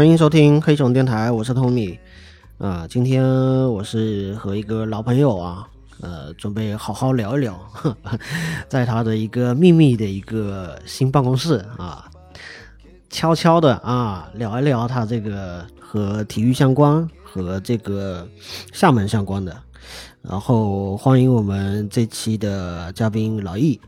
欢迎收听黑熊电台，我是 Tommy，。啊，今天我是和一个老朋友啊，呃，准备好好聊一聊，在他的一个秘密的一个新办公室啊，悄悄的啊聊一聊他这个和体育相关和这个厦门相关的。然后欢迎我们这期的嘉宾老易。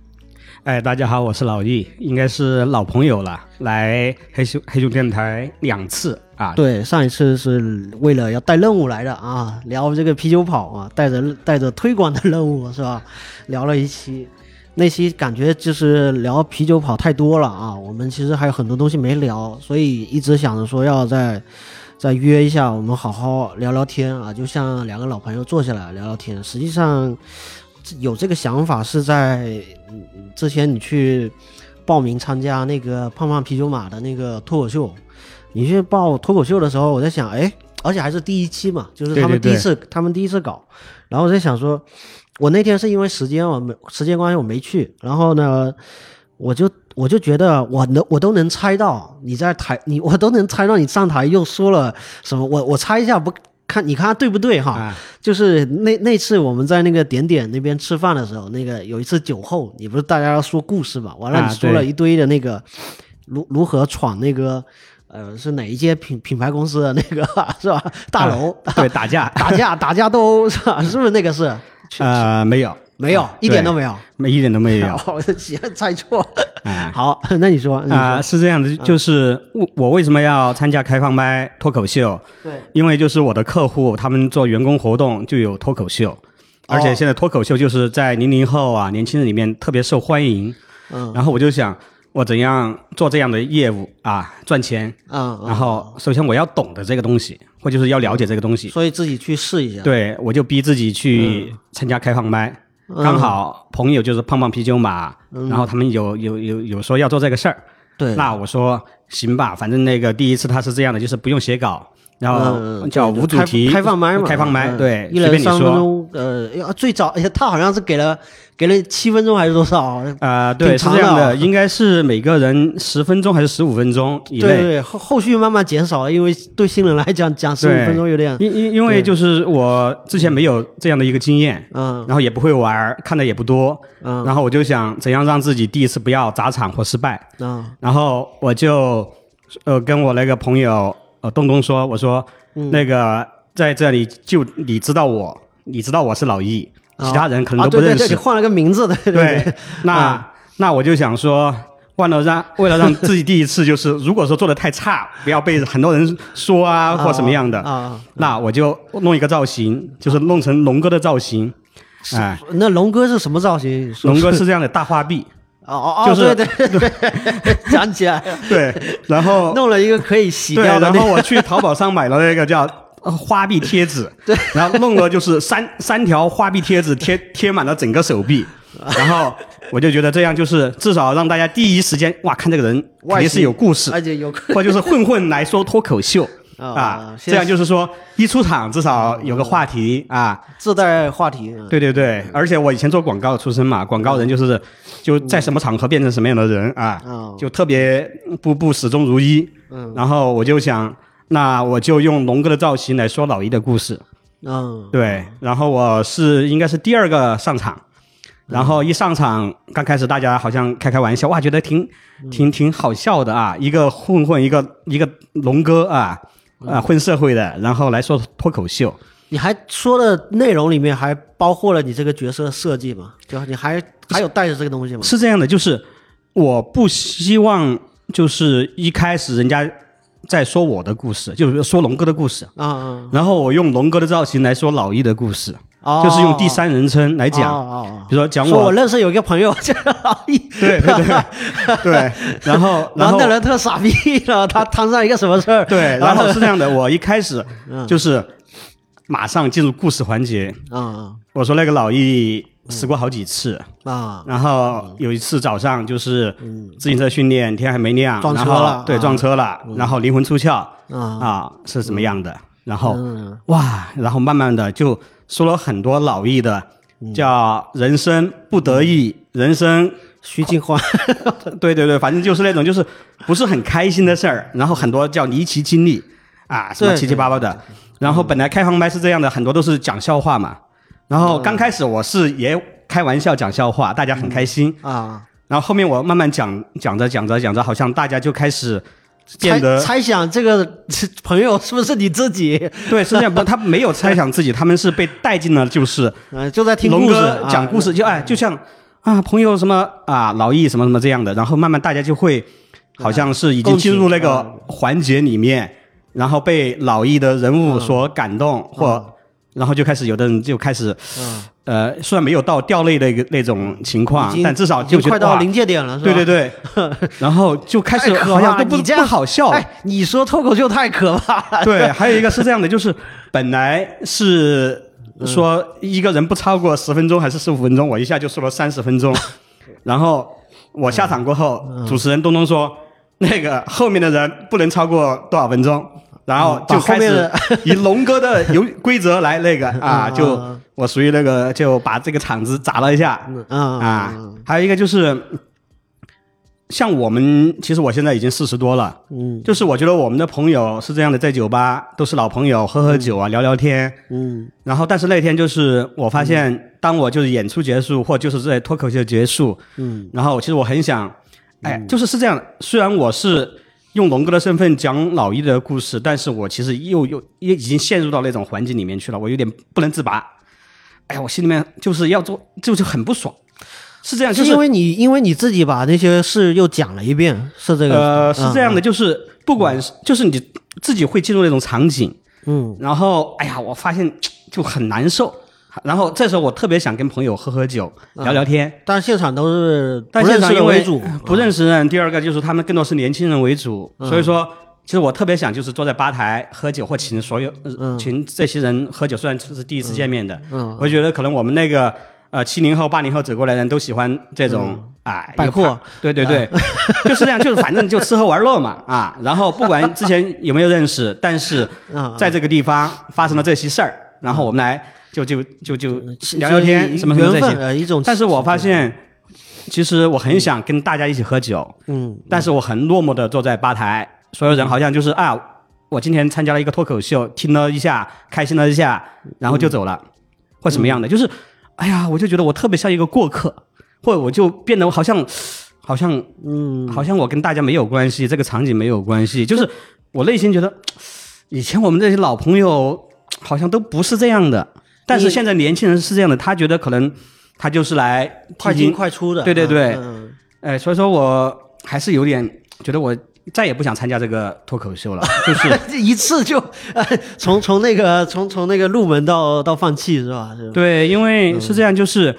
哎，大家好，我是老易，应该是老朋友了，来黑熊黑熊电台两次啊。对，上一次是为了要带任务来的啊，聊这个啤酒跑啊，带着带着推广的任务是吧？聊了一期，那期感觉就是聊啤酒跑太多了啊，我们其实还有很多东西没聊，所以一直想着说要再再约一下，我们好好聊聊天啊，就像两个老朋友坐下来聊聊天。实际上有这个想法是在之前你去报名参加那个胖胖啤酒马的那个脱口秀，你去报脱口秀的时候，我在想，哎，而且还是第一期嘛，就是他们第一次，他们第一次搞，然后我在想说，我那天是因为时间我没时间关系我没去，然后呢，我就我就觉得我能我都能猜到你在台你我都能猜到你上台又说了什么，我我猜一下不。看，你看对不对哈？就是那那次我们在那个点点那边吃饭的时候，那个有一次酒后，你不是大家要说故事嘛？完了你说了一堆的那个如如何闯那个呃是哪一些品品牌公司的那个 是吧？大楼对打架 打架打架斗殴是吧？是不是那个是？呃，没有。没有，一点都没有，没一点都没有。我的天，猜错。好，那你说啊，是这样的，就是我我为什么要参加开放麦脱口秀？对，因为就是我的客户他们做员工活动就有脱口秀，而且现在脱口秀就是在零零后啊年轻人里面特别受欢迎。嗯，然后我就想我怎样做这样的业务啊赚钱？嗯，然后首先我要懂得这个东西，或就是要了解这个东西，所以自己去试一下。对，我就逼自己去参加开放麦。刚好朋友就是胖胖啤酒马，然后他们有有有有说要做这个事儿，对，那我说行吧，反正那个第一次他是这样的，就是不用写稿，然后叫无主题开放麦嘛，开放麦，对，一人三分钟，呃，最早他好像是给了。给了七分钟还是多少啊？对，是这样的，应该是每个人十分钟还是十五分钟以内。对对，后后续慢慢减少了，因为对新人来讲，讲十五分钟有点。因因因为就是我之前没有这样的一个经验，嗯，然后也不会玩，看的也不多，嗯，然后我就想怎样让自己第一次不要砸场或失败，嗯，然后我就呃跟我那个朋友呃东东说，我说那个在这里就你知道我，你知道我是老易。其他人可能都不认识，换了个名字的。对，那那我就想说，为了让为了让自己第一次就是，如果说做的太差，不要被很多人说啊或什么样的啊，那我就弄一个造型，就是弄成龙哥的造型。哎，那龙哥是什么造型？龙哥是这样的大花臂。哦哦哦，对对对，讲 起来。对，然后 弄了一个可以洗掉的。然后我去淘宝上买了那个叫。花臂贴纸，对，然后弄了就是三三条花臂贴纸贴贴满了整个手臂，然后我就觉得这样就是至少让大家第一时间哇看这个人肯定是有故事，而且有或就是混混来说脱口秀啊，这样就是说一出场至少有个话题啊，自带话题。对对对，而且我以前做广告出身嘛，广告人就是就在什么场合变成什么样的人啊，就特别不不始终如一。嗯，然后我就想。那我就用龙哥的造型来说老一的故事，嗯，对，然后我是应该是第二个上场，然后一上场，刚开始大家好像开开玩笑，哇，觉得挺挺挺好笑的啊，一个混混，一个一个龙哥啊啊混社会的，然后来说脱口秀，你还说的内容里面还包括了你这个角色设计吗？就你还还有带着这个东西吗？是这样的，就是我不希望就是一开始人家。在说我的故事，就是说龙哥的故事啊，然后我用龙哥的造型来说老易的故事，就是用第三人称来讲，比如说讲我，我认识有一个朋友叫老易，对对对 对，然后 然后那人特傻逼，然后他摊上一个什么事儿，对，然后是这样的，我一开始就是马上进入故事环节，啊，我说那个老易。死过好几次。啊，然后有一次早上就是自行车训练，天还没亮，撞车了，对，撞车了，然后灵魂出窍。啊，是怎么样的？然后哇，然后慢慢的就说了很多老易的，叫人生不得意，人生徐静欢，对对对，反正就是那种就是不是很开心的事儿，然后很多叫离奇经历啊，什么七七八八的。然后本来开放麦是这样的，很多都是讲笑话嘛。然后刚开始我是也开玩笑讲笑话，大家很开心。啊。然后后面我慢慢讲讲着讲着讲着，好像大家就开始变得猜想这个朋友是不是你自己？对，是这样，不，他没有猜想自己，他们是被带进了，就是嗯，就在听龙哥讲故事，就哎，就像。啊，朋友什么啊，老易什么什么这样的，然后慢慢大家就会，好像是已经进入那个环节里面，然后被老易的人物所感动，或然后就开始有的人就开始，呃，虽然没有到掉泪的一个那种情况，但至少就快到临界点了，对对对，然后就开始好像都不不好笑，哎，你说脱口秀太可怕了，对，还有一个是这样的，就是本来是。说一个人不超过十分钟还是十五分钟，我一下就说了三十分钟，然后我下场过后，主持人东东说那个后面的人不能超过多少分钟，然后就开始以龙哥的游规则来那个啊，就我属于那个就把这个场子砸了一下啊，还有一个就是。像我们，其实我现在已经四十多了，嗯，就是我觉得我们的朋友是这样的，在酒吧都是老朋友，喝喝酒啊，聊聊天，嗯，然后但是那天就是我发现，当我就是演出结束或就是在脱口秀结束，嗯，然后其实我很想，哎，就是是这样，虽然我是用龙哥的身份讲老一的故事，但是我其实又又也已经陷入到那种环境里面去了，我有点不能自拔，哎呀，我心里面就是要做，就是很不爽。是这样，就是因为你因为你自己把那些事又讲了一遍，是这个。呃，是这样的，就是不管是就是你自己会进入那种场景，嗯，然后哎呀，我发现就很难受，然后这时候我特别想跟朋友喝喝酒聊聊天，但是现场都是不认识人为主，不认识人。第二个就是他们更多是年轻人为主，所以说其实我特别想就是坐在吧台喝酒或请所有请这些人喝酒，虽然这是第一次见面的，嗯，我觉得可能我们那个。呃，七零后、八零后走过来人都喜欢这种啊，摆阔，对对对，就是这样，就是反正就吃喝玩乐嘛啊。然后不管之前有没有认识，但是在这个地方发生了这些事儿，然后我们来就就就就聊聊天，什么什么这些。一种。但是我发现，其实我很想跟大家一起喝酒，嗯，但是我很落寞的坐在吧台，所有人好像就是啊，我今天参加了一个脱口秀，听了一下，开心了一下，然后就走了，或什么样的，就是。哎呀，我就觉得我特别像一个过客，或者我就变得好像，好像，嗯，好像我跟大家没有关系，这个场景没有关系。就是我内心觉得，以前我们这些老朋友好像都不是这样的，但是现在年轻人是这样的，他觉得可能他就是来快进快出的。对对对，哎，所以说我还是有点觉得我。再也不想参加这个脱口秀了，就是一次就 从从那个从从那个入门到到放弃是吧？对，因为是这样，就是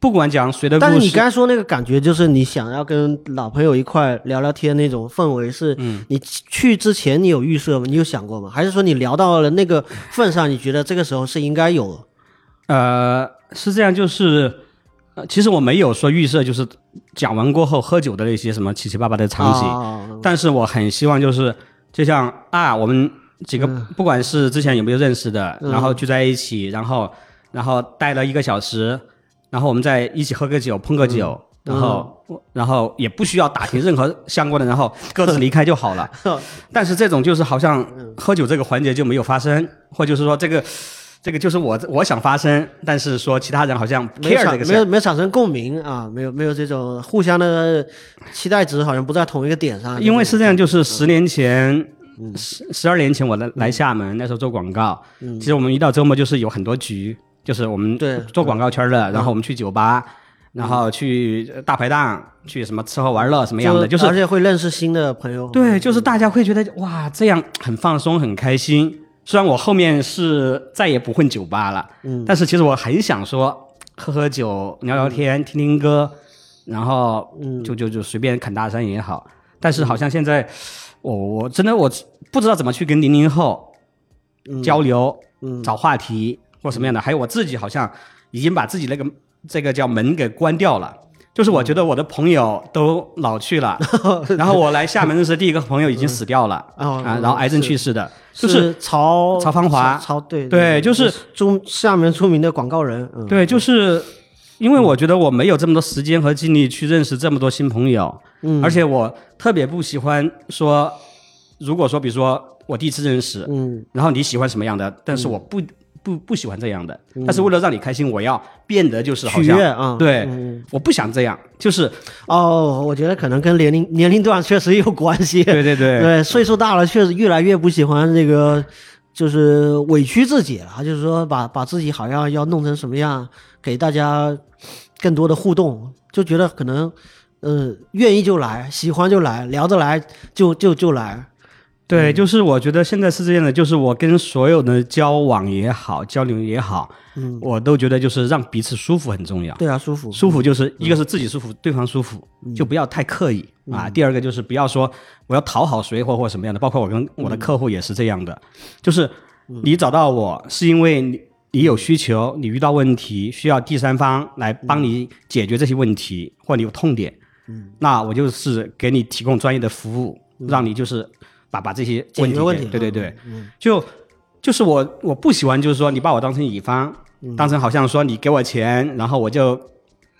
不管讲谁的，但是你刚才说那个感觉，就是你想要跟老朋友一块聊聊天那种氛围，是你去之前你有预设吗？你有想过吗？还是说你聊到了那个份上，你觉得这个时候是应该有？呃，是这样，就是。呃，其实我没有说预设，就是讲完过后喝酒的那些什么七七八八的场景，但是我很希望就是，就像啊，我们几个不管是之前有没有认识的，然后聚在一起，然后然后待了一个小时，然后我们再一起喝个酒，碰个酒，然后然后也不需要打听任何相关的，然后各自离开就好了。但是这种就是好像喝酒这个环节就没有发生，或就是说这个。这个就是我我想发生，但是说其他人好像没有没有没有产生共鸣啊，没有没有这种互相的期待值好像不在同一个点上。因为是这样，就是十年前，十十二年前我来来厦门那时候做广告，其实我们一到周末就是有很多局，就是我们对做广告圈的，然后我们去酒吧，然后去大排档，去什么吃喝玩乐什么样的，就是而且会认识新的朋友。对，就是大家会觉得哇，这样很放松，很开心。虽然我后面是再也不混酒吧了，嗯，但是其实我很想说喝喝酒、聊聊天、听听歌，然后就就就随便侃大山也好。但是好像现在，我我真的我不知道怎么去跟零零后交流、找话题或什么样的。还有我自己好像已经把自己那个这个叫门给关掉了。就是我觉得我的朋友都老去了，然后我来厦门认识第一个朋友已经死掉了啊，然后癌症去世的，就是曹曹芳华，曹对对，就是中厦门出名的广告人，对，就是因为我觉得我没有这么多时间和精力去认识这么多新朋友，嗯，而且我特别不喜欢说，如果说比如说我第一次认识，嗯，然后你喜欢什么样的，但是我不不不喜欢这样的，但是为了让你开心，我要变得就是好像啊，对，我不想这样，就是哦，我觉得可能跟年龄年龄段确实有关系，对对对，对，岁数大了确实越来越不喜欢这个。就是委屈自己了，就是说把把自己好像要弄成什么样，给大家更多的互动，就觉得可能，呃，愿意就来，喜欢就来，聊得来就就就来。对，就是我觉得现在是这样的，就是我跟所有的交往也好，交流也好，嗯，我都觉得就是让彼此舒服很重要。对啊，舒服，舒服就是一个是自己舒服，对方舒服，就不要太刻意。啊。第二个就是不要说我要讨好谁或或什么样的，包括我跟我的客户也是这样的，就是你找到我是因为你你有需求，你遇到问题需要第三方来帮你解决这些问题，或你有痛点，嗯，那我就是给你提供专业的服务，让你就是。把把这些问题，问题，对对对，就就是我我不喜欢，就是说你把我当成乙方，当成好像说你给我钱，然后我就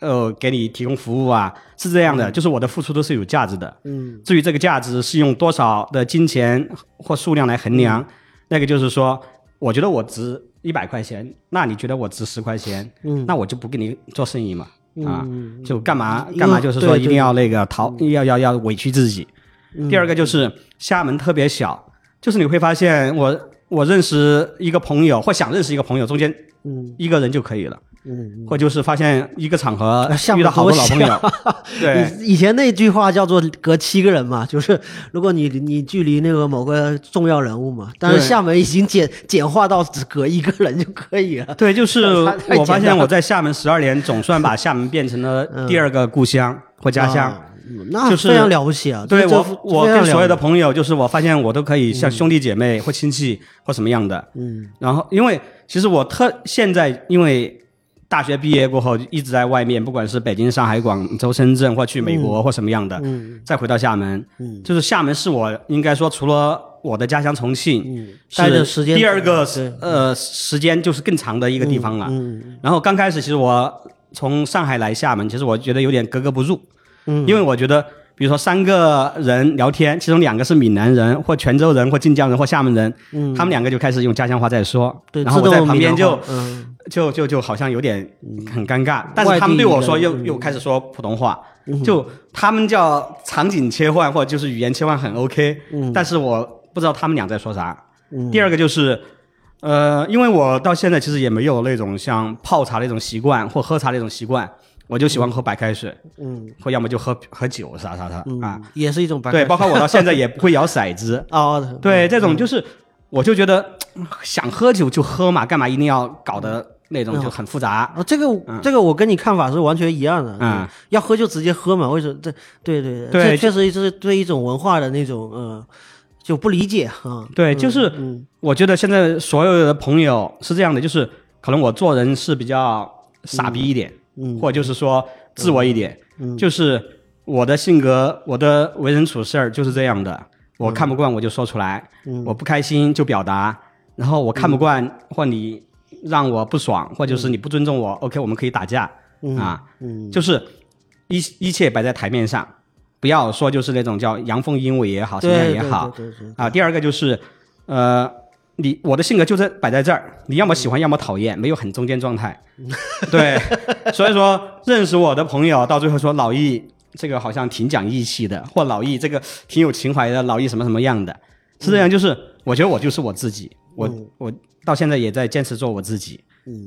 呃给你提供服务啊，是这样的，就是我的付出都是有价值的。嗯，至于这个价值是用多少的金钱或数量来衡量，那个就是说，我觉得我值一百块钱，那你觉得我值十块钱，嗯，那我就不跟你做生意嘛，啊，嗯，就干嘛干嘛，就是说一定要那个逃，要要要委屈自己。第二个就是厦门特别小，就是你会发现我我认识一个朋友或想认识一个朋友，中间一个人就可以了，嗯，或就是发现一个场合遇到好多老朋友，对，以前那句话叫做隔七个人嘛，就是如果你你距离那个某个重要人物嘛，但是厦门已经简简化到只隔一个人就可以了，对，就是 我发现我在厦门十二年，总算把厦门变成了第二个故乡或家乡。那就是非常了不起啊！对我，我跟所有的朋友，就是我发现我都可以像兄弟姐妹或亲戚或什么样的。嗯。然后，因为其实我特现在因为大学毕业过后一直在外面，不管是北京、上海、广州、深圳，或去美国或什么样的，再回到厦门，嗯就是厦门是我应该说除了我的家乡重庆，待的时间第二个是呃时间就是更长的一个地方了。嗯。然后刚开始其实我从上海来厦门，其实我觉得有点格格不入。嗯，因为我觉得，比如说三个人聊天，其中两个是闽南人，或泉州人，或晋江人，或厦门人，嗯，他们两个就开始用家乡话在说，对，然后我在旁边就，嗯，就就就好像有点很尴尬，但是他们对我说又又开始说普通话，就他们叫场景切换或者就是语言切换很 OK，嗯，但是我不知道他们俩在说啥。第二个就是，呃，因为我到现在其实也没有那种像泡茶那种习惯或喝茶那种习惯。我就喜欢喝白开水，嗯，或要么就喝喝酒啥啥啥啊，也是一种白。对，包括我到现在也不会摇骰子 哦。对，这种就是，我就觉得想喝酒就喝嘛，干嘛一定要搞得那种就很复杂？哦，这个这个我跟你看法是完全一样的。嗯，要喝就直接喝嘛，为什么？这对对对，这确实是对一种文化的那种嗯就不理解啊。对，就是我觉得现在所有的朋友是这样的，就是可能我做人是比较傻逼一点。嗯，或就是说自我一点，嗯，就是我的性格，我的为人处事儿就是这样的。我看不惯我就说出来，嗯，我不开心就表达，然后我看不惯或你让我不爽，或者是你不尊重我，OK，我们可以打架啊，嗯，就是一一切摆在台面上，不要说就是那种叫阳奉阴违也好，什么样也好，啊，第二个就是呃。你我的性格就是摆在这儿，你要么喜欢，要么讨厌，没有很中间状态。对，所以说认识我的朋友到最后说老易这个好像挺讲义气的，或老易这个挺有情怀的，老易什么什么样的，是这样。就是我觉得我就是我自己，我我到现在也在坚持做我自己，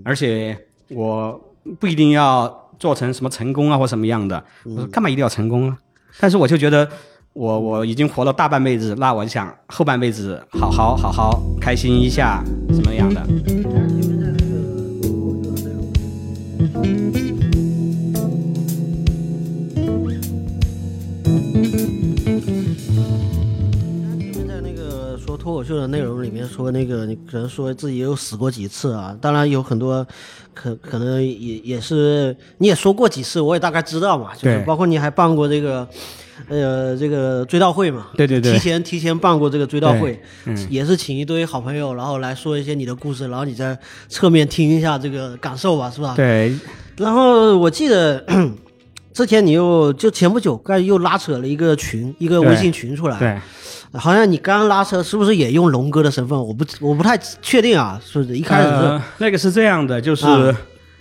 而且我不一定要做成什么成功啊或什么样的，我说干嘛一定要成功啊？但是我就觉得。我我已经活了大半辈子，那我想后半辈子好好好好开心一下，什么样的？脱口秀的内容里面说，那个你可能说自己有死过几次啊？当然有很多，可可能也也是你也说过几次，我也大概知道嘛，就是包括你还办过这个。呃，这个追悼会嘛，对对对，提前提前办过这个追悼会，也是请一堆好朋友，然后来说一些你的故事，然后你在侧面听一下这个感受吧，是吧？对。然后我记得之前你又就前不久刚又拉扯了一个群，一个微信群出来，对，好像你刚拉扯是不是也用龙哥的身份？我不我不太确定啊，是不是一开始是那个是这样的，就是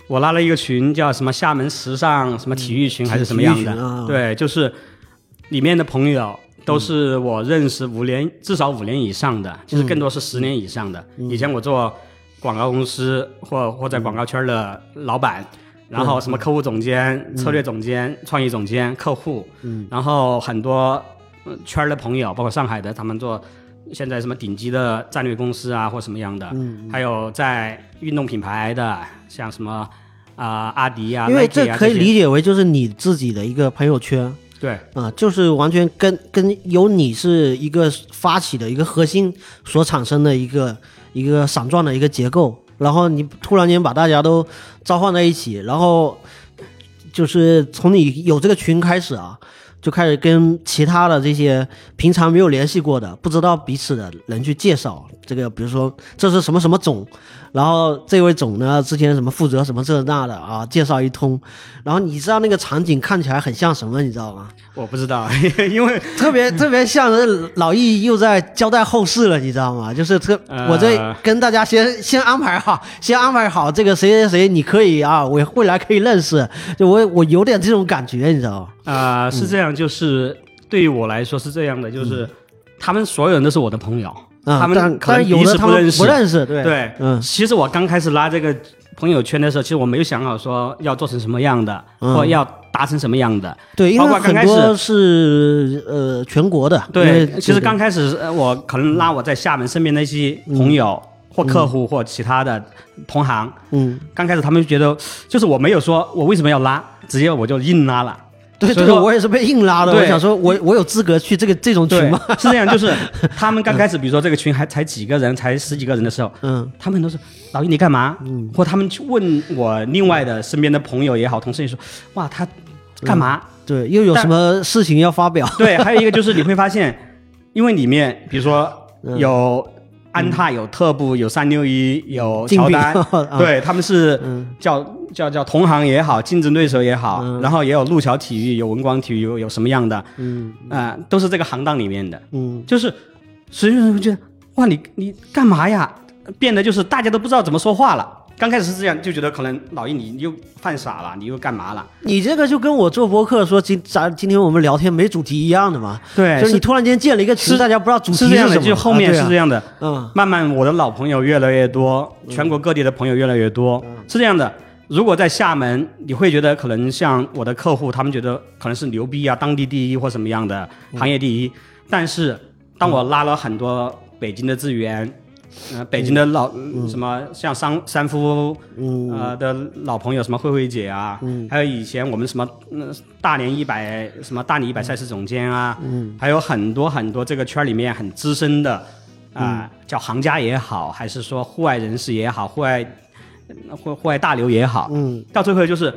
我拉了一个群，叫什么厦门时尚什么体育群还是什么样的？对，就是里面的朋友都是我认识五年至少五年以上的，其实更多是十年以上的。以前我做广告公司或或在广告圈的老板。然后什么客户总监、策略总监、创意总监、客户，然后很多圈的朋友，包括上海的，他们做现在什么顶级的战略公司啊，或什么样的，还有在运动品牌的，像什么啊阿迪啊，因为这可以理解为就是你自己的一个朋友圈，对，啊，就是完全跟跟由你是一个发起的一个核心所产生的一个一个散状的一个结构。然后你突然间把大家都召唤在一起，然后就是从你有这个群开始啊，就开始跟其他的这些平常没有联系过的、不知道彼此的人去介绍这个，比如说这是什么什么种。然后这位总呢，之前什么负责什么这那的啊，介绍一通。然后你知道那个场景看起来很像什么，你知道吗？我不知道，因为特别特别像老易又在交代后事了，你知道吗？就是特我这跟大家先先安排好，先安排好这个谁谁谁，你可以啊，我未来可以认识。就我我有点这种感觉，你知道吗？啊，是这样，就是对于我来说是这样的，就是他们所有人都是我的朋友。他们可能彼此不认识，不认识，对对，嗯。其实我刚开始拉这个朋友圈的时候，其实我没有想好说要做成什么样的，或要达成什么样的。对，因为很多是呃全国的。对，其实刚开始我可能拉我在厦门身边的一些朋友或客户或其他的同行，嗯，刚开始他们就觉得，就是我没有说我为什么要拉，直接我就硬拉了。对，所以我也是被硬拉的。我想说，我我有资格去这个这种群吗？是这样，就是 他们刚开始，比如说这个群还才几个人，才十几个人的时候，嗯，他们都是老易你干嘛？嗯，或他们去问我另外的身边的朋友也好，同事也说，哇，他干嘛？对，又有什么事情要发表？对，还有一个就是你会发现，因为里面比如说有。安踏有特步，有三六一，有乔丹，对他们是叫叫叫同行也好，竞争对手也好，然后也有路桥体育，有文光体育，有有什么样的，嗯啊，都是这个行当里面的，嗯，就是所以有人会觉得，哇，你你干嘛呀？变得就是大家都不知道怎么说话了。刚开始是这样，就觉得可能老易你又犯傻了，你又干嘛了？你这个就跟我做博客说今咱今天我们聊天没主题一样的嘛？对，就是你突然间建了一个群，大家不知道主题是什么。就后面是这样的，嗯，慢慢我的老朋友越来越多，全国各地的朋友越来越多，是这样的。如果在厦门，你会觉得可能像我的客户，他们觉得可能是牛逼啊，当地第一或什么样的行业第一。但是当我拉了很多北京的资源。呃，北京的老什么像三三夫呃的老朋友，什么慧慧姐啊，还有以前我们什么大连一百什么大连一百赛事总监啊，还有很多很多这个圈里面很资深的啊，叫行家也好，还是说户外人士也好，户外户户外大流也好，嗯，到最后就是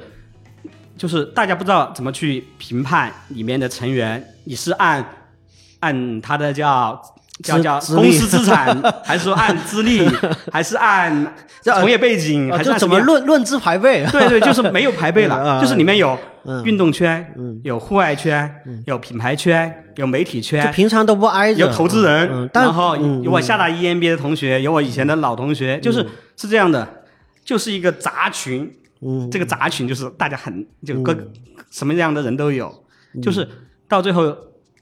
就是大家不知道怎么去评判里面的成员，你是按按他的叫。叫叫公司资产，还是说按资历，还是按从业背景，还是怎么论论资排辈？对对，就是没有排辈了，就是里面有运动圈，有户外圈，有品牌圈，有媒体圈，平常都不挨着。有投资人，然后有我厦大 EMBA 的同学，有我以前的老同学，就是是这样的，就是一个杂群。嗯，这个杂群就是大家很就各什么样的人都有，就是到最后，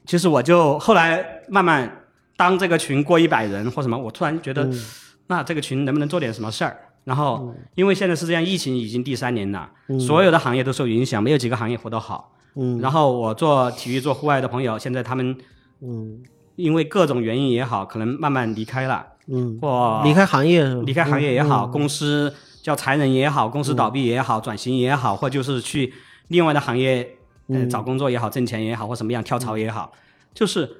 其实我就后来慢慢。当这个群过一百人或什么，我突然觉得，那这个群能不能做点什么事儿？然后，因为现在是这样，疫情已经第三年了，所有的行业都受影响，没有几个行业活得好。嗯。然后我做体育、做户外的朋友，现在他们，嗯，因为各种原因也好，可能慢慢离开了。嗯。或离开行业，离开行业也好，公司叫裁人也好，公司倒闭也好，转型也好，或就是去另外的行业，呃，找工作也好，挣钱也好，或什么样跳槽也好，就是。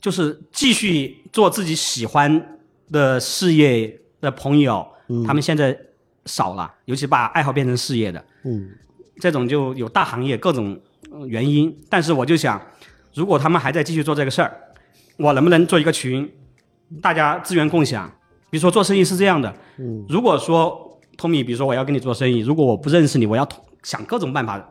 就是继续做自己喜欢的事业的朋友，他们现在少了，尤其把爱好变成事业的，嗯，这种就有大行业各种原因。但是我就想，如果他们还在继续做这个事儿，我能不能做一个群，大家资源共享？比如说做生意是这样的，嗯，如果说 Tommy，比如说我要跟你做生意，如果我不认识你，我要想各种办法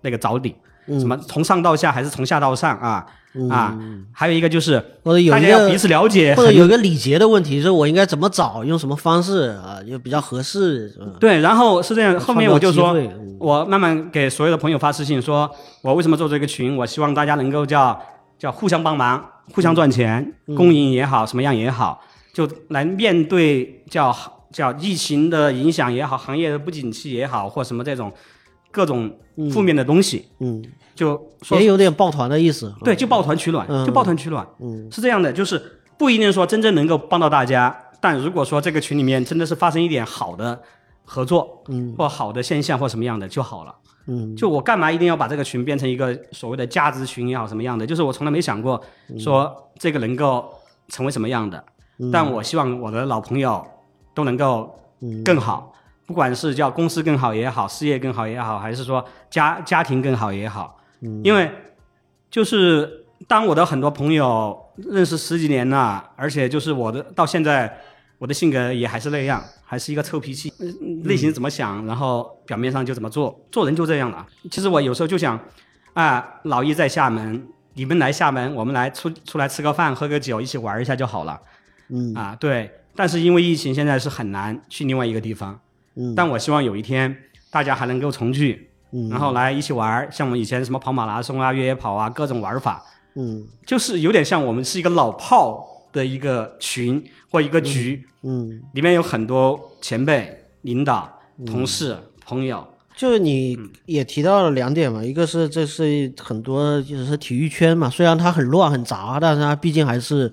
那个找你，什么从上到下还是从下到上啊？啊，还有一个就是大家要彼此了解，或者有一个礼节的问题，就是我应该怎么找，用什么方式啊，就比较合适。对，然后是这样，后面我就说，我慢慢给所有的朋友发私信，说我为什么做这个群，我希望大家能够叫叫互相帮忙，互相赚钱，共赢也好，什么样也好，就来面对叫叫疫情的影响也好，行业的不景气也好，或什么这种各种负面的东西，嗯。就也有点抱团的意思，对，就抱团取暖，就抱团取暖，嗯，是这样的，就是不一定说真正能够帮到大家，但如果说这个群里面真的是发生一点好的合作，嗯，或好的现象或什么样的就好了，嗯，就我干嘛一定要把这个群变成一个所谓的价值群也好什么样的，就是我从来没想过说这个能够成为什么样的，但我希望我的老朋友都能够更好，不管是叫公司更好也好，事业更好也好，还是说家家庭更好也好。因为就是当我的很多朋友认识十几年了，而且就是我的到现在我的性格也还是那样，还是一个臭脾气，内心怎么想，然后表面上就怎么做，做人就这样了。其实我有时候就想，啊，老一在厦门，你们来厦门，我们来出出来吃个饭，喝个酒，一起玩一下就好了。嗯啊，对。但是因为疫情，现在是很难去另外一个地方。嗯。但我希望有一天大家还能够重聚。嗯然后来一起玩像我们以前什么跑马拉松啊、越野跑啊，各种玩法，嗯，就是有点像我们是一个老炮的一个群或一个局，嗯，里面有很多前辈、领导、同事、朋友。就是你也提到了两点嘛，一个是这是很多就是体育圈嘛，虽然它很乱很杂，但是它毕竟还是。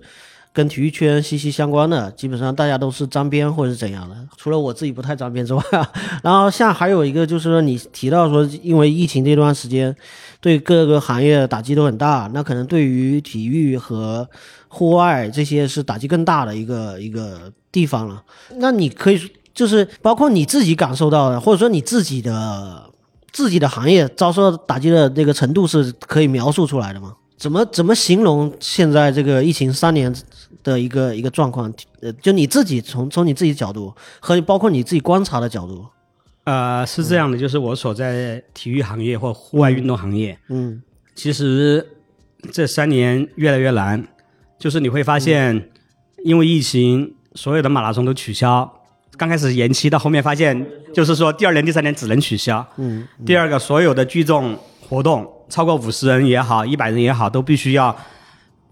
跟体育圈息息相关的，基本上大家都是沾边或者是怎样的，除了我自己不太沾边之外，然后像还有一个就是说你提到说，因为疫情这段时间，对各个行业打击都很大，那可能对于体育和户外这些是打击更大的一个一个地方了。那你可以就是包括你自己感受到的，或者说你自己的自己的行业遭受打击的那个程度是可以描述出来的吗？怎么怎么形容现在这个疫情三年的一个一个状况？呃，就你自己从从你自己角度和包括你自己观察的角度，呃，是这样的，就是我所在体育行业或户外运动行业，嗯，其实这三年越来越难，就是你会发现，因为疫情，所有的马拉松都取消，刚开始延期，到后面发现就是说第二年、第三年只能取消，嗯，第二个所有的聚众活动。超过五十人也好，一百人也好，都必须要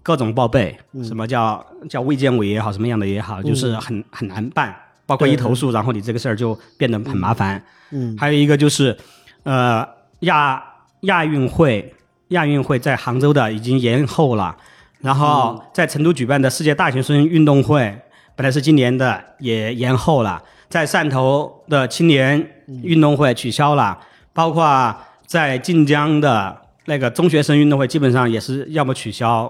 各种报备。什么叫叫卫健委也好，什么样的也好，就是很很难办。包括一投诉，然后你这个事儿就变得很麻烦。嗯，还有一个就是，呃，亚亚运会，亚运会在杭州的已经延后了，然后在成都举办的世界大学生运动会，本来是今年的，也延后了。在汕头的青年运动会取消了，包括在晋江的。那个中学生运动会基本上也是要么取消，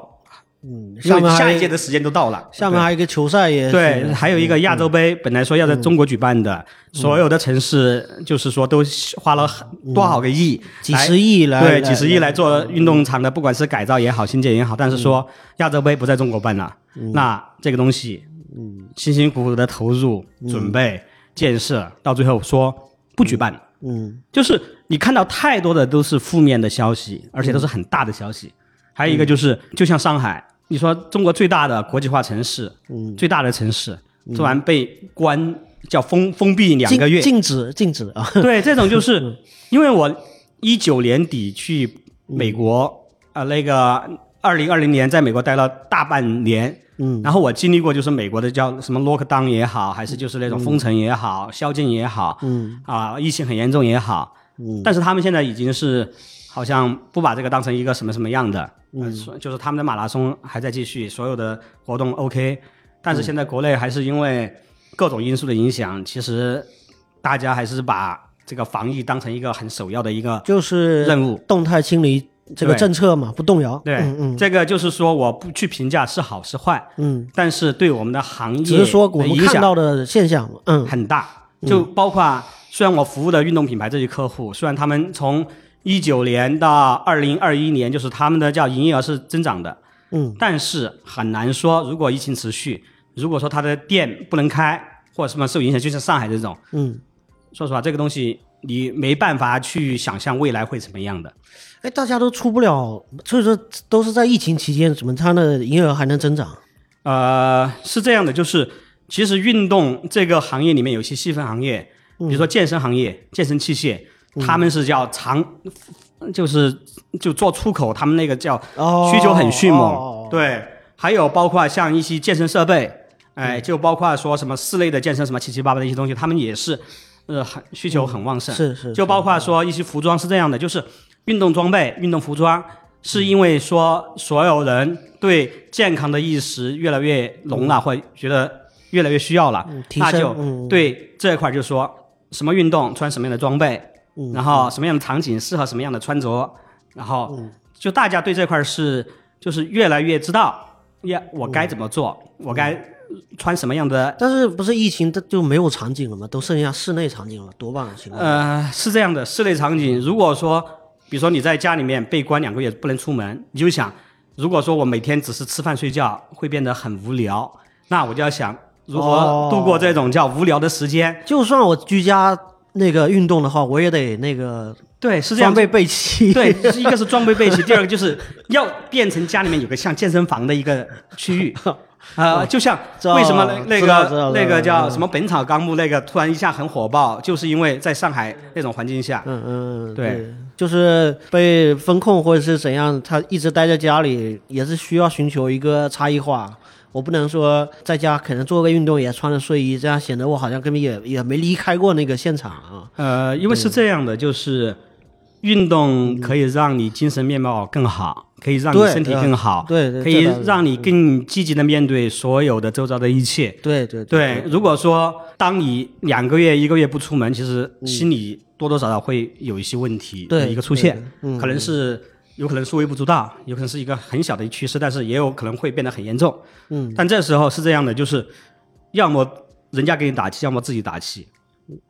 嗯，因为下一届的时间都到了。下面还有一个球赛也对，还有一个亚洲杯，本来说要在中国举办的，所有的城市就是说都花了很多少个亿，几十亿来对几十亿来做运动场的，不管是改造也好，新建也好，但是说亚洲杯不在中国办了，那这个东西，嗯，辛辛苦苦的投入准备建设，到最后说不举办。嗯，就是你看到太多的都是负面的消息，而且都是很大的消息。还有一个就是，就像上海，你说中国最大的国际化城市，嗯，最大的城市突然被关，叫封封闭两个月，禁止禁止啊。对，这种就 是因为我一九年底去美国，啊，那个二零二零年在美国待了大半年。嗯，然后我经历过，就是美国的叫什么 lockdown 也好，还是就是那种封城也好、宵禁也好，嗯，啊，疫情很严重也好，嗯，但是他们现在已经是好像不把这个当成一个什么什么样的，嗯，就是他们的马拉松还在继续，所有的活动 OK，但是现在国内还是因为各种因素的影响，其实大家还是把这个防疫当成一个很首要的一个就是任务，动态清理。这个政策嘛，不动摇。对，嗯，这个就是说，我不去评价是好是坏。嗯，但是对我们的行业，只是说我们看到的现象，嗯，很大。就包括虽然我服务的运动品牌这些客户，虽然他们从一九年到二零二一年，就是他们的叫营业额是增长的，嗯，但是很难说，如果疫情持续，如果说他的店不能开或者什么受影响，就像上海这种，嗯，说实话，这个东西你没办法去想象未来会怎么样的。哎，大家都出不了，所以说都是在疫情期间，怎么它的营业额还能增长？呃，是这样的，就是其实运动这个行业里面有些细分行业，比如说健身行业、健身器械，他们是叫长，就是就做出口，他们那个叫需求很迅猛。对，还有包括像一些健身设备，哎，就包括说什么室内的健身什么七七八八的一些东西，他们也是呃很需求很旺盛。是是。就包括说一些服装是这样的，就是运动装备、运动服装。是因为说所有人对健康的意识越来越浓了，或觉得越来越需要了，那就对这一块就说什么运动穿什么样的装备，然后什么样的场景适合什么样的穿着，然后就大家对这块是就是越来越知道，呀，我该怎么做，我该穿什么样的。但是不是疫情的就没有场景了吗？都剩下室内场景了，多半情况。呃，是这样的，室内场景如果说。比如说你在家里面被关两个月不能出门，你就想，如果说我每天只是吃饭睡觉，会变得很无聊。那我就要想如何度过这种叫无聊的时间。就算我居家那个运动的话，我也得那个对，是这样。装备备齐。对，一个是装备备齐，第二个就是要变成家里面有个像健身房的一个区域。呃，就像为什么那个那个叫什么《本草纲目》那个突然一下很火爆，就是因为在上海那种环境下，嗯嗯，对，就是被风控或者是怎样，他一直待在家里，也是需要寻求一个差异化。我不能说在家可能做个运动也穿着睡衣，这样显得我好像根本也也没离开过那个现场啊。呃，因为是这样的，就是运动可以让你精神面貌更好。可以让你身体更好，对对，可以让你更积极的面对所有的周遭的一切，对对对。如果说当你两个月、一个月不出门，其实心里多多少少会有一些问题的一个出现，可能是有可能是微不足道，有可能是一个很小的趋势，但是也有可能会变得很严重。嗯，但这时候是这样的，就是要么人家给你打气，要么自己打气。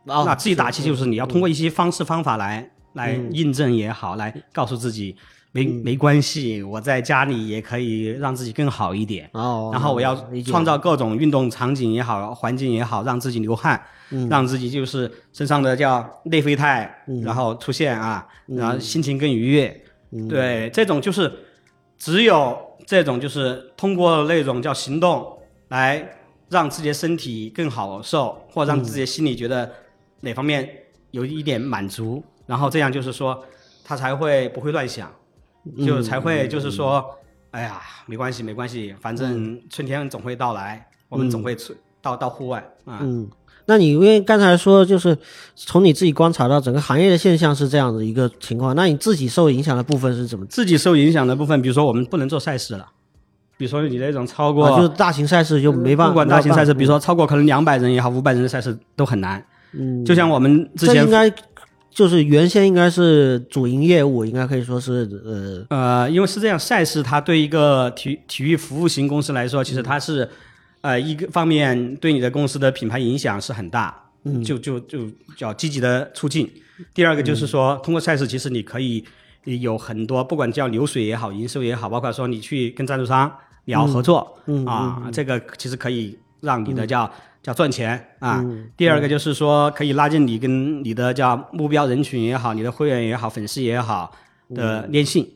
那自己打气就是你要通过一些方式方法来来印证也好，来告诉自己。没没关系，我在家里也可以让自己更好一点。哦，然后我要创造各种运动场景也好，环境也好，让自己流汗，嗯让自己就是身上的叫内啡肽，然后出现啊，然后心情更愉悦。对，这种就是只有这种就是通过那种叫行动来让自己的身体更好受，或者让自己的心里觉得哪方面有一点满足，然后这样就是说他才会不会乱想。就才会就是说，哎呀，没关系，没关系，反正春天总会到来，我们总会出到到户外啊。嗯，那你因为刚才说就是从你自己观察到整个行业的现象是这样的一个情况，那你自己受影响的部分是怎么？自己受影响的部分，比如说我们不能做赛事了，比如说你那种超过就是大型赛事就没办法，不管大型赛事，比如说超过可能两百人也好，五百人的赛事都很难。嗯，就像我们之前应该。就是原先应该是主营业务，应该可以说是呃呃，因为是这样，赛事它对一个体体育服务型公司来说，其实它是呃一个方面对你的公司的品牌影响是很大，嗯，就就就叫积极的促进。第二个就是说，通过赛事，其实你可以有很多，不管叫流水也好，营收也好，包括说你去跟赞助商聊合作，嗯啊，这个其实可以让你的叫。叫赚钱啊，第二个就是说可以拉近你跟你的叫目标人群也好，你的会员也好，粉丝也好的粘性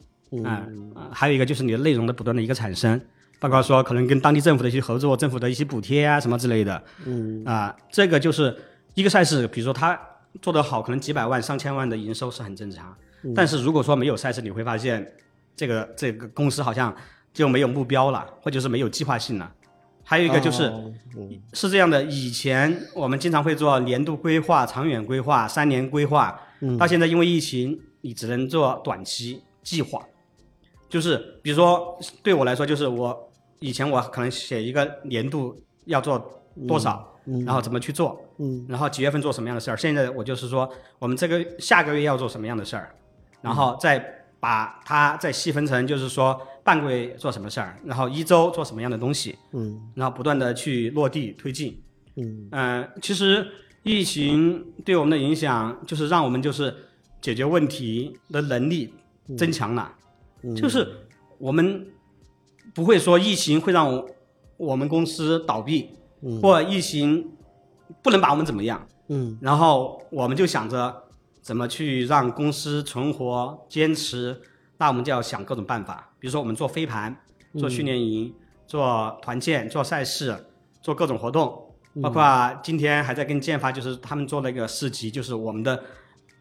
啊，还有一个就是你的内容的不断的一个产生，包括说可能跟当地政府的一些合作，政府的一些补贴啊什么之类的，嗯。啊，这个就是一个赛事，比如说它做得好，可能几百万、上千万的营收是很正常，但是如果说没有赛事，你会发现这个这个公司好像就没有目标了，或者是没有计划性了。还有一个就是，是这样的，以前我们经常会做年度规划、长远规划、三年规划，到现在因为疫情，你只能做短期计划。就是比如说，对我来说，就是我以前我可能写一个年度要做多少，然后怎么去做，然后几月份做什么样的事儿。现在我就是说，我们这个下个月要做什么样的事儿，然后再。把它再细分成，就是说半个月做什么事儿，然后一周做什么样的东西，嗯，然后不断的去落地推进，嗯，嗯，其实疫情对我们的影响就是让我们就是解决问题的能力增强了，就是我们不会说疫情会让我们公司倒闭，嗯。或疫情不能把我们怎么样，嗯，然后我们就想着怎么去让公司存活坚持，那我们就要想各种办法，比如说我们做飞盘、做训练营、做团建、做赛事、做各种活动。包括今天还在跟建发，就是他们做那个市集，就是我们的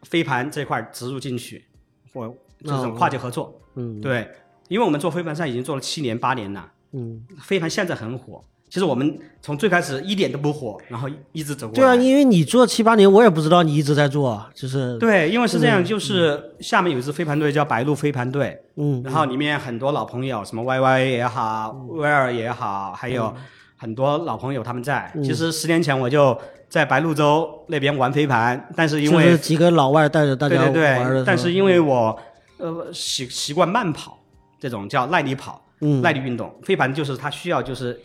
飞盘这块植入进去，或这种跨界合作。嗯，对，因为我们做飞盘赛已经做了七年八年了。嗯，飞盘现在很火，其实我们从最开始一点都不火，然后一直走过来。对啊，因为你做七八年，我也不知道你一直在做，就是对，因为是这样，就是下面有一支飞盘队叫白鹭飞盘队，嗯，然后里面很多老朋友，什么 Y Y 也好，威尔也好，还有。很多老朋友他们在，其实十年前我就在白鹭洲那边玩飞盘，但是因为几个老外带着大家玩对对对，但是因为我呃习习惯慢跑，这种叫耐力跑，耐力运动，飞盘就是它需要就是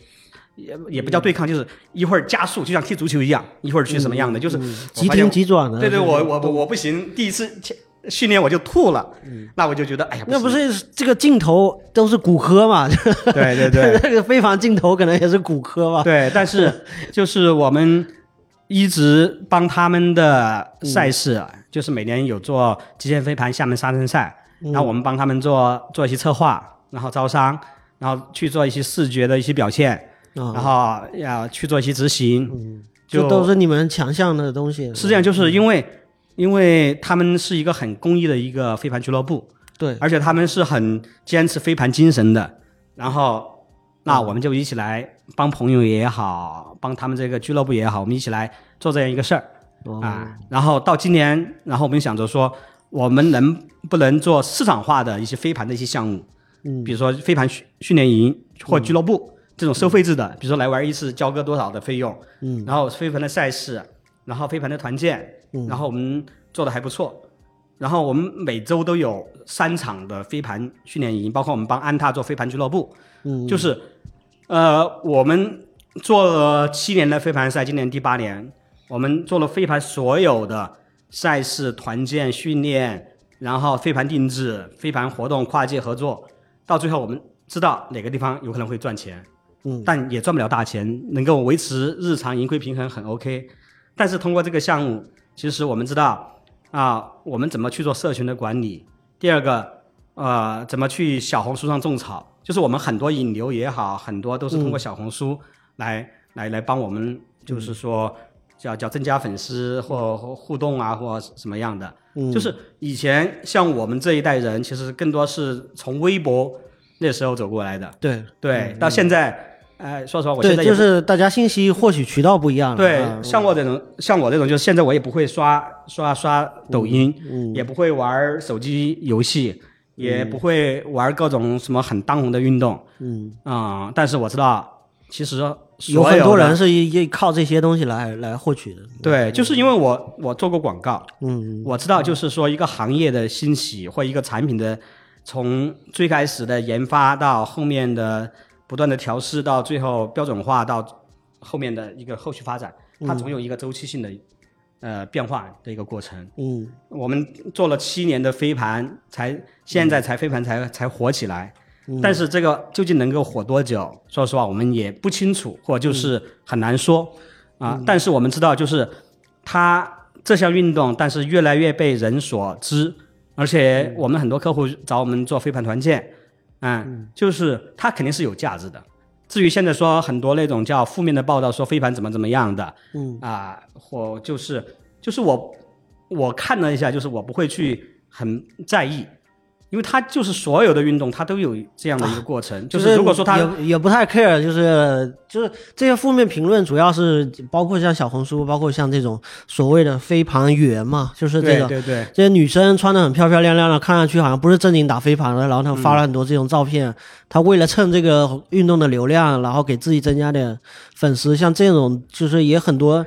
也也不叫对抗，就是一会儿加速，就像踢足球一样，一会儿去什么样的，就是急停急转的。对对，我我我不行，第一次。训练我就吐了，那我就觉得，哎呀，那不是这个镜头都是骨科嘛？对 对对，那个非凡镜头可能也是骨科吧？对，但是 就是我们一直帮他们的赛事，就是每年有做极限飞盘厦门沙尘赛，然后我们帮他们做做一些策划，然后招商，然后去做一些视觉的一些表现，然后要去做一些执行，就都是你们强项的东西。是这样，就是因为。因为他们是一个很公益的一个飞盘俱乐部，对，而且他们是很坚持飞盘精神的。然后，那我们就一起来帮朋友也好，帮他们这个俱乐部也好，我们一起来做这样一个事儿啊。然后到今年，然后我们想着说，我们能不能做市场化的一些飞盘的一些项目？嗯，比如说飞盘训训练营或俱乐部这种收费制的，比如说来玩一次交个多少的费用？嗯，然后飞盘的赛事，然后飞盘的团建。然后我们做的还不错，然后我们每周都有三场的飞盘训练营，包括我们帮安踏做飞盘俱乐部，嗯，就是，呃，我们做了七年的飞盘赛，今年第八年，我们做了飞盘所有的赛事、团建、训练，然后飞盘定制、飞盘活动、跨界合作，到最后我们知道哪个地方有可能会赚钱，嗯，但也赚不了大钱，能够维持日常盈亏平衡很 OK，但是通过这个项目。其实我们知道啊，我们怎么去做社群的管理？第二个，呃，怎么去小红书上种草？就是我们很多引流也好，很多都是通过小红书来来来帮我们，就是说叫叫增加粉丝或互动啊，或什么样的。就是以前像我们这一代人，其实更多是从微博那时候走过来的。对对，到现在。哎，说实话，我现在就是大家信息获取渠道不一样。对，像我这种，像我这种，就是现在我也不会刷刷刷抖音，也不会玩手机游戏，也不会玩各种什么很当红的运动。嗯啊，但是我知道，其实有很多人是依靠这些东西来来获取的。对，就是因为我我做过广告，嗯，我知道，就是说一个行业的兴起或一个产品的从最开始的研发到后面的。不断的调试到最后标准化，到后面的一个后续发展，它总有一个周期性的呃变化的一个过程。嗯，我们做了七年的飞盘，才现在才飞盘才才火起来，但是这个究竟能够火多久？说实话，我们也不清楚，或就是很难说啊。但是我们知道，就是它这项运动，但是越来越被人所知，而且我们很多客户找我们做飞盘团建。嗯，就是它肯定是有价值的。至于现在说很多那种叫负面的报道，说飞盘怎么怎么样的，嗯啊，或就是就是我我看了一下，就是我不会去很在意。因为他就是所有的运动，他都有这样的一个过程。就是如果说他也也不太 care，就是就是这些负面评论，主要是包括像小红书，包括像这种所谓的飞盘员嘛，就是这个对对这些女生穿的很漂漂亮亮的，看上去好像不是正经打飞盘的，然后她发了很多这种照片，她为了蹭这个运动的流量，然后给自己增加点粉丝，像这种就是也很多。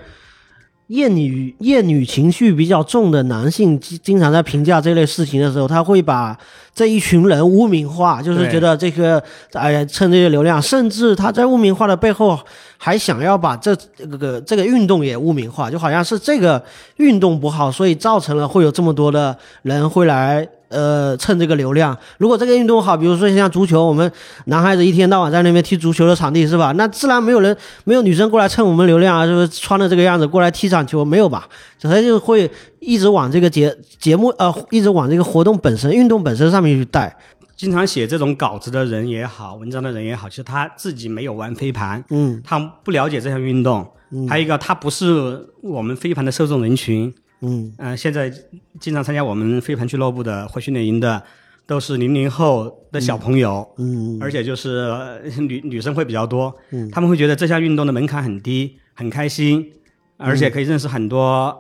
厌女厌女情绪比较重的男性，经经常在评价这类事情的时候，他会把这一群人污名化，就是觉得这个哎呀蹭这些流量，甚至他在污名化的背后还想要把这这个这个运动也污名化，就好像是这个运动不好，所以造成了会有这么多的人会来。呃，蹭这个流量。如果这个运动好，比如说像足球，我们男孩子一天到晚在那边踢足球的场地是吧？那自然没有人，没有女生过来蹭我们流量啊，就是穿的这个样子过来踢场球，没有吧？他就会一直往这个节节目呃，一直往这个活动本身、运动本身上面去带。经常写这种稿子的人也好，文章的人也好，其实他自己没有玩飞盘，嗯，他不了解这项运动。还有一个，他不是我们飞盘的受众人群。嗯。现在经常参加我们飞盘俱乐部的或训练营的，都是零零后的小朋友，嗯，而且就是 女女生会比较多，嗯，他们会觉得这项运动的门槛很低，很开心，而且可以认识很多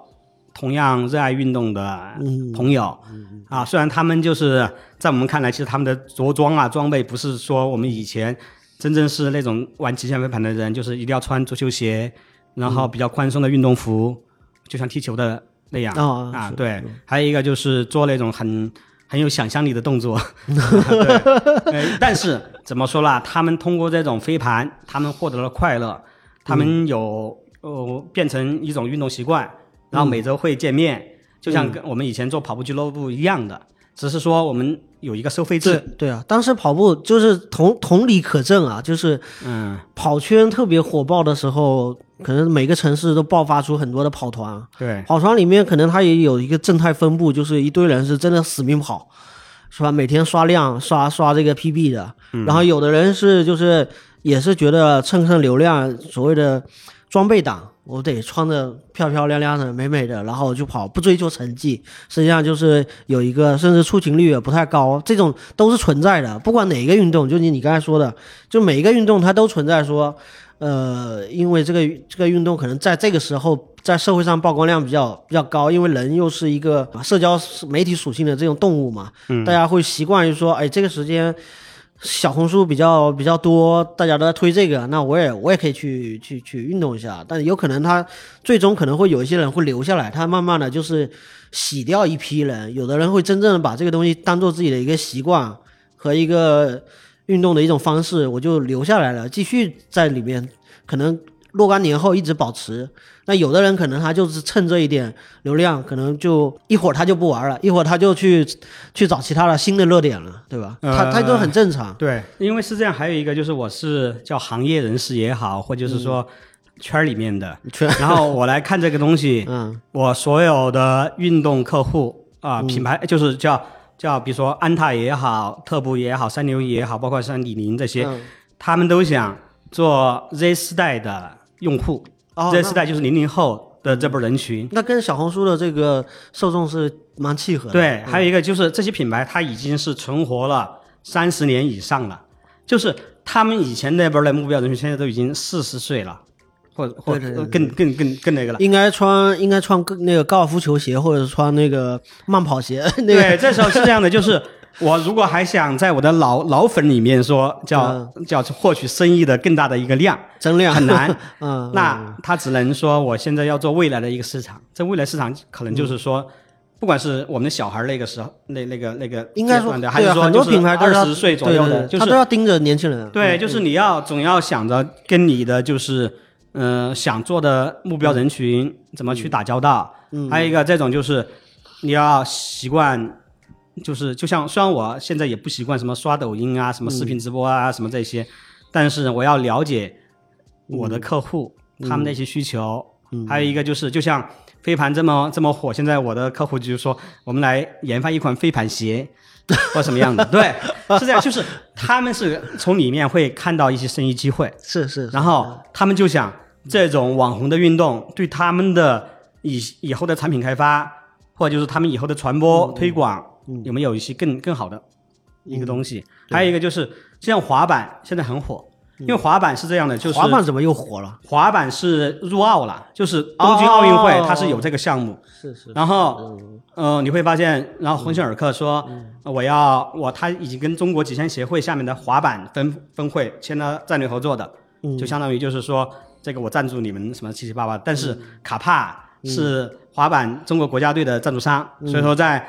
同样热爱运动的朋友，啊，虽然他们就是在我们看来，其实他们的着装啊装备不是说我们以前真正是那种玩极限飞盘的人，就是一定要穿足球鞋，然后比较宽松的运动服，就像踢球的。那样。啊，对，还有一个就是做那种很很有想象力的动作，对，但是怎么说啦？他们通过这种飞盘，他们获得了快乐，他们有呃变成一种运动习惯，然后每周会见面，就像跟我们以前做跑步俱乐部一样的，只是说我们有一个收费制。对啊，当时跑步就是同同理可证啊，就是嗯，跑圈特别火爆的时候。可能每个城市都爆发出很多的跑团，对，跑团里面可能它也有一个正态分布，就是一堆人是真的死命跑，是吧？每天刷量、刷刷这个 PB 的，然后有的人是就是也是觉得蹭蹭流量，所谓的装备党，我得穿的漂漂亮亮的、美美的，然后就跑，不追求成绩，实际上就是有一个甚至出勤率也不太高，这种都是存在的。不管哪一个运动，就你你刚才说的，就每一个运动它都存在说。呃，因为这个这个运动可能在这个时候在社会上曝光量比较比较高，因为人又是一个社交媒体属性的这种动物嘛，大家会习惯于说，哎，这个时间小红书比较比较多，大家都在推这个，那我也我也可以去去去运动一下。但有可能他最终可能会有一些人会留下来，他慢慢的就是洗掉一批人，有的人会真正的把这个东西当做自己的一个习惯和一个。运动的一种方式，我就留下来了，继续在里面，可能若干年后一直保持。那有的人可能他就是趁这一点流量，可能就一会儿他就不玩了，一会儿他就去去找其他的新的热点了，对吧？他他都很正常。对，因为是这样，还有一个就是我是叫行业人士也好，或者是说圈里面的，然后我来看这个东西，嗯，我所有的运动客户啊，品牌就是叫。叫比如说安踏也好，特步也好，三牛也好，包括像李宁这些，他们都想做 Z 世代的用户。Z 世代就是零零后的这波人群。那跟小红书的这个受众是蛮契合的。对，还有一个就是这些品牌，它已经是存活了三十年以上了，就是他们以前那波的目标人群，现在都已经四十岁了。或或者更更更更那个了，应该穿应该穿那个高尔夫球鞋，或者是穿那个慢跑鞋。对，这时候是这样的，就是我如果还想在我的老老粉里面说叫叫获取生意的更大的一个量增量。很难，嗯，那他只能说我现在要做未来的一个市场，这未来市场可能就是说，不管是我们的小孩那个时候那那个那个应该说的，还是说很多品牌二十岁左右的，他都要盯着年轻人。对，就是你要总要想着跟你的就是。嗯，想做的目标人群怎么去打交道？嗯，还有一个这种就是你要习惯，就是就像虽然我现在也不习惯什么刷抖音啊、什么视频直播啊、什么这些，但是我要了解我的客户他们的一些需求。嗯，还有一个就是就像飞盘这么这么火，现在我的客户就是说我们来研发一款飞盘鞋 或什么样的，对，是这样，就是他们是从里面会看到一些生意机会，是是，然后他们就想。这种网红的运动对他们的以以后的产品开发，或者就是他们以后的传播推广，有没有一些更更好的一个东西？还有一个就是像滑板现在很火，因为滑板是这样的，就是滑板怎么又火了？滑板是入奥了，就是东京奥运会它是有这个项目，是是。然后呃你会发现，然后鸿星尔克说我要我他已经跟中国极限协会下面的滑板分分会签了战略合作的，就相当于就是说。这个我赞助你们什么七七八八，但是卡帕是滑板中国国家队的赞助商，所以说在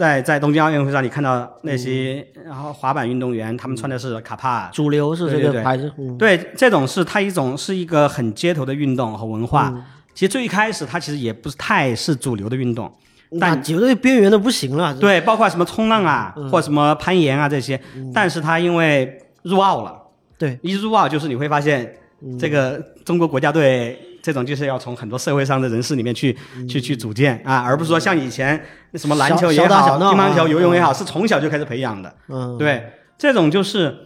在在东京奥运会上，你看到那些然后滑板运动员，他们穿的是卡帕，主流是这个牌子。对，这种是它一种是一个很街头的运动和文化。其实最一开始它其实也不是太是主流的运动，但绝对边缘的不行了。对，包括什么冲浪啊，或什么攀岩啊这些，但是它因为入奥了。对，一入奥就是你会发现，这个中国国家队这种就是要从很多社会上的人士里面去去去组建啊，而不是说像以前什么篮球也好、乒乓球、游泳也好，是从小就开始培养的。嗯，对，这种就是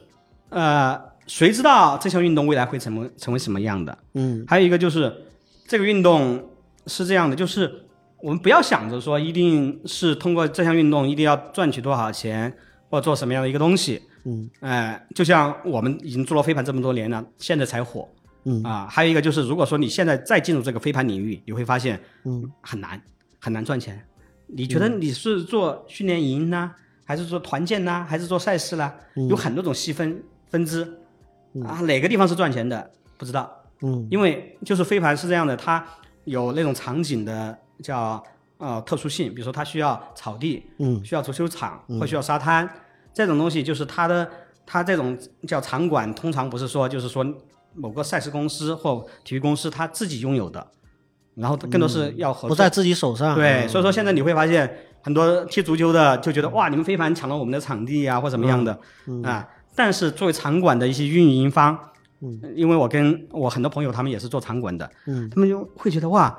呃，谁知道这项运动未来会成为成为什么样的？嗯，还有一个就是这个运动是这样的，就是我们不要想着说一定是通过这项运动一定要赚取多少钱或做什么样的一个东西。嗯，哎，就像我们已经做了飞盘这么多年了，现在才火。嗯啊，还有一个就是，如果说你现在再进入这个飞盘领域，你会发现，嗯，很难，很难赚钱。你觉得你是做训练营呢，还是做团建呢，还是做赛事呢？有很多种细分分支啊，哪个地方是赚钱的？不知道。嗯，因为就是飞盘是这样的，它有那种场景的叫呃特殊性，比如说它需要草地，嗯，需要足球场，或需要沙滩。这种东西就是它的，它这种叫场馆，通常不是说就是说某个赛事公司或体育公司他自己拥有的，然后更多是要合作，不在自己手上。对，所以说现在你会发现很多踢足球的就觉得哇，你们非凡抢了我们的场地啊，或怎么样的啊。但是作为场馆的一些运营方，嗯，因为我跟我很多朋友他们也是做场馆的，嗯，他们就会觉得哇，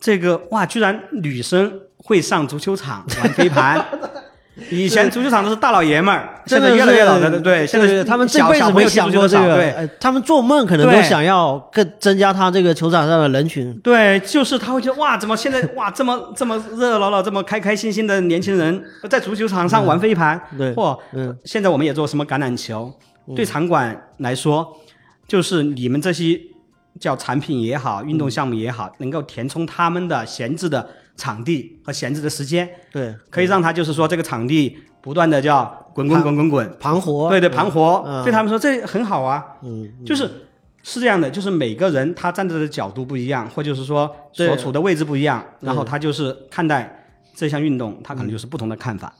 这个哇，居然女生会上足球场玩飞盘。以前足球场都是大老爷们儿，现在越来越老的，对，现在他们这辈子没想过这个，对，他们做梦可能都想要更增加他这个球场上的人群。对，就是他会觉得哇，怎么现在哇这么这么热热闹闹，这么开开心心的年轻人在足球场上玩飞盘，对，或现在我们也做什么橄榄球，对场馆来说，就是你们这些叫产品也好，运动项目也好，能够填充他们的闲置的。场地和闲置的时间，对，可以让他就是说这个场地不断的叫滚滚滚滚滚盘活，对对盘活，对他们说这很好啊，嗯，就是是这样的，就是每个人他站在的角度不一样，或就是说所处的位置不一样，然后他就是看待这项运动，他可能就是不同的看法。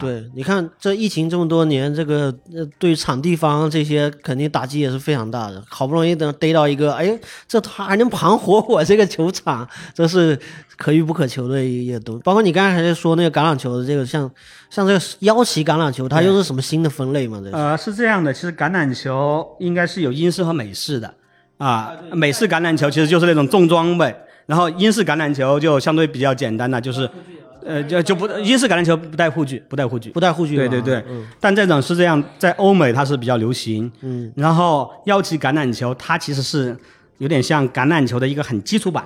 对，你看这疫情这么多年，这个呃，对场地方这些肯定打击也是非常大的。好不容易等逮到一个，哎，这他还能盘活我这个球场，这是可遇不可求的一个东西。包括你刚才还在说那个橄榄球的这个，像像这个腰旗橄榄球，它又是什么新的分类吗？这呃，是这样的，其实橄榄球应该是有英式和美式的啊。美式橄榄球其实就是那种重装备，然后英式橄榄球就相对比较简单的，就是。呃，就就不英式橄榄球不带护具，不带护具，不带护具。对对对，但这种是这样，在欧美它是比较流行。嗯，然后腰旗橄榄球它其实是有点像橄榄球的一个很基础版，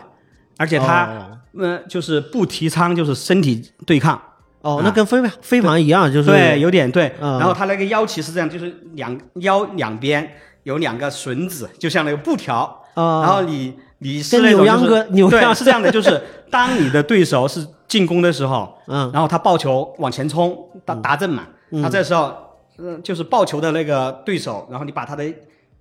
而且它呃就是不提倡就是身体对抗。哦，那跟飞飞盘一样，就是对，有点对。然后它那个腰旗是这样，就是两腰两边有两个绳子，就像那个布条。然后你你是那种就是对，是这样的，就是当你的对手是。进攻的时候，嗯，然后他抱球往前冲，打打阵嘛，他这时候，嗯，就是抱球的那个对手，然后你把他的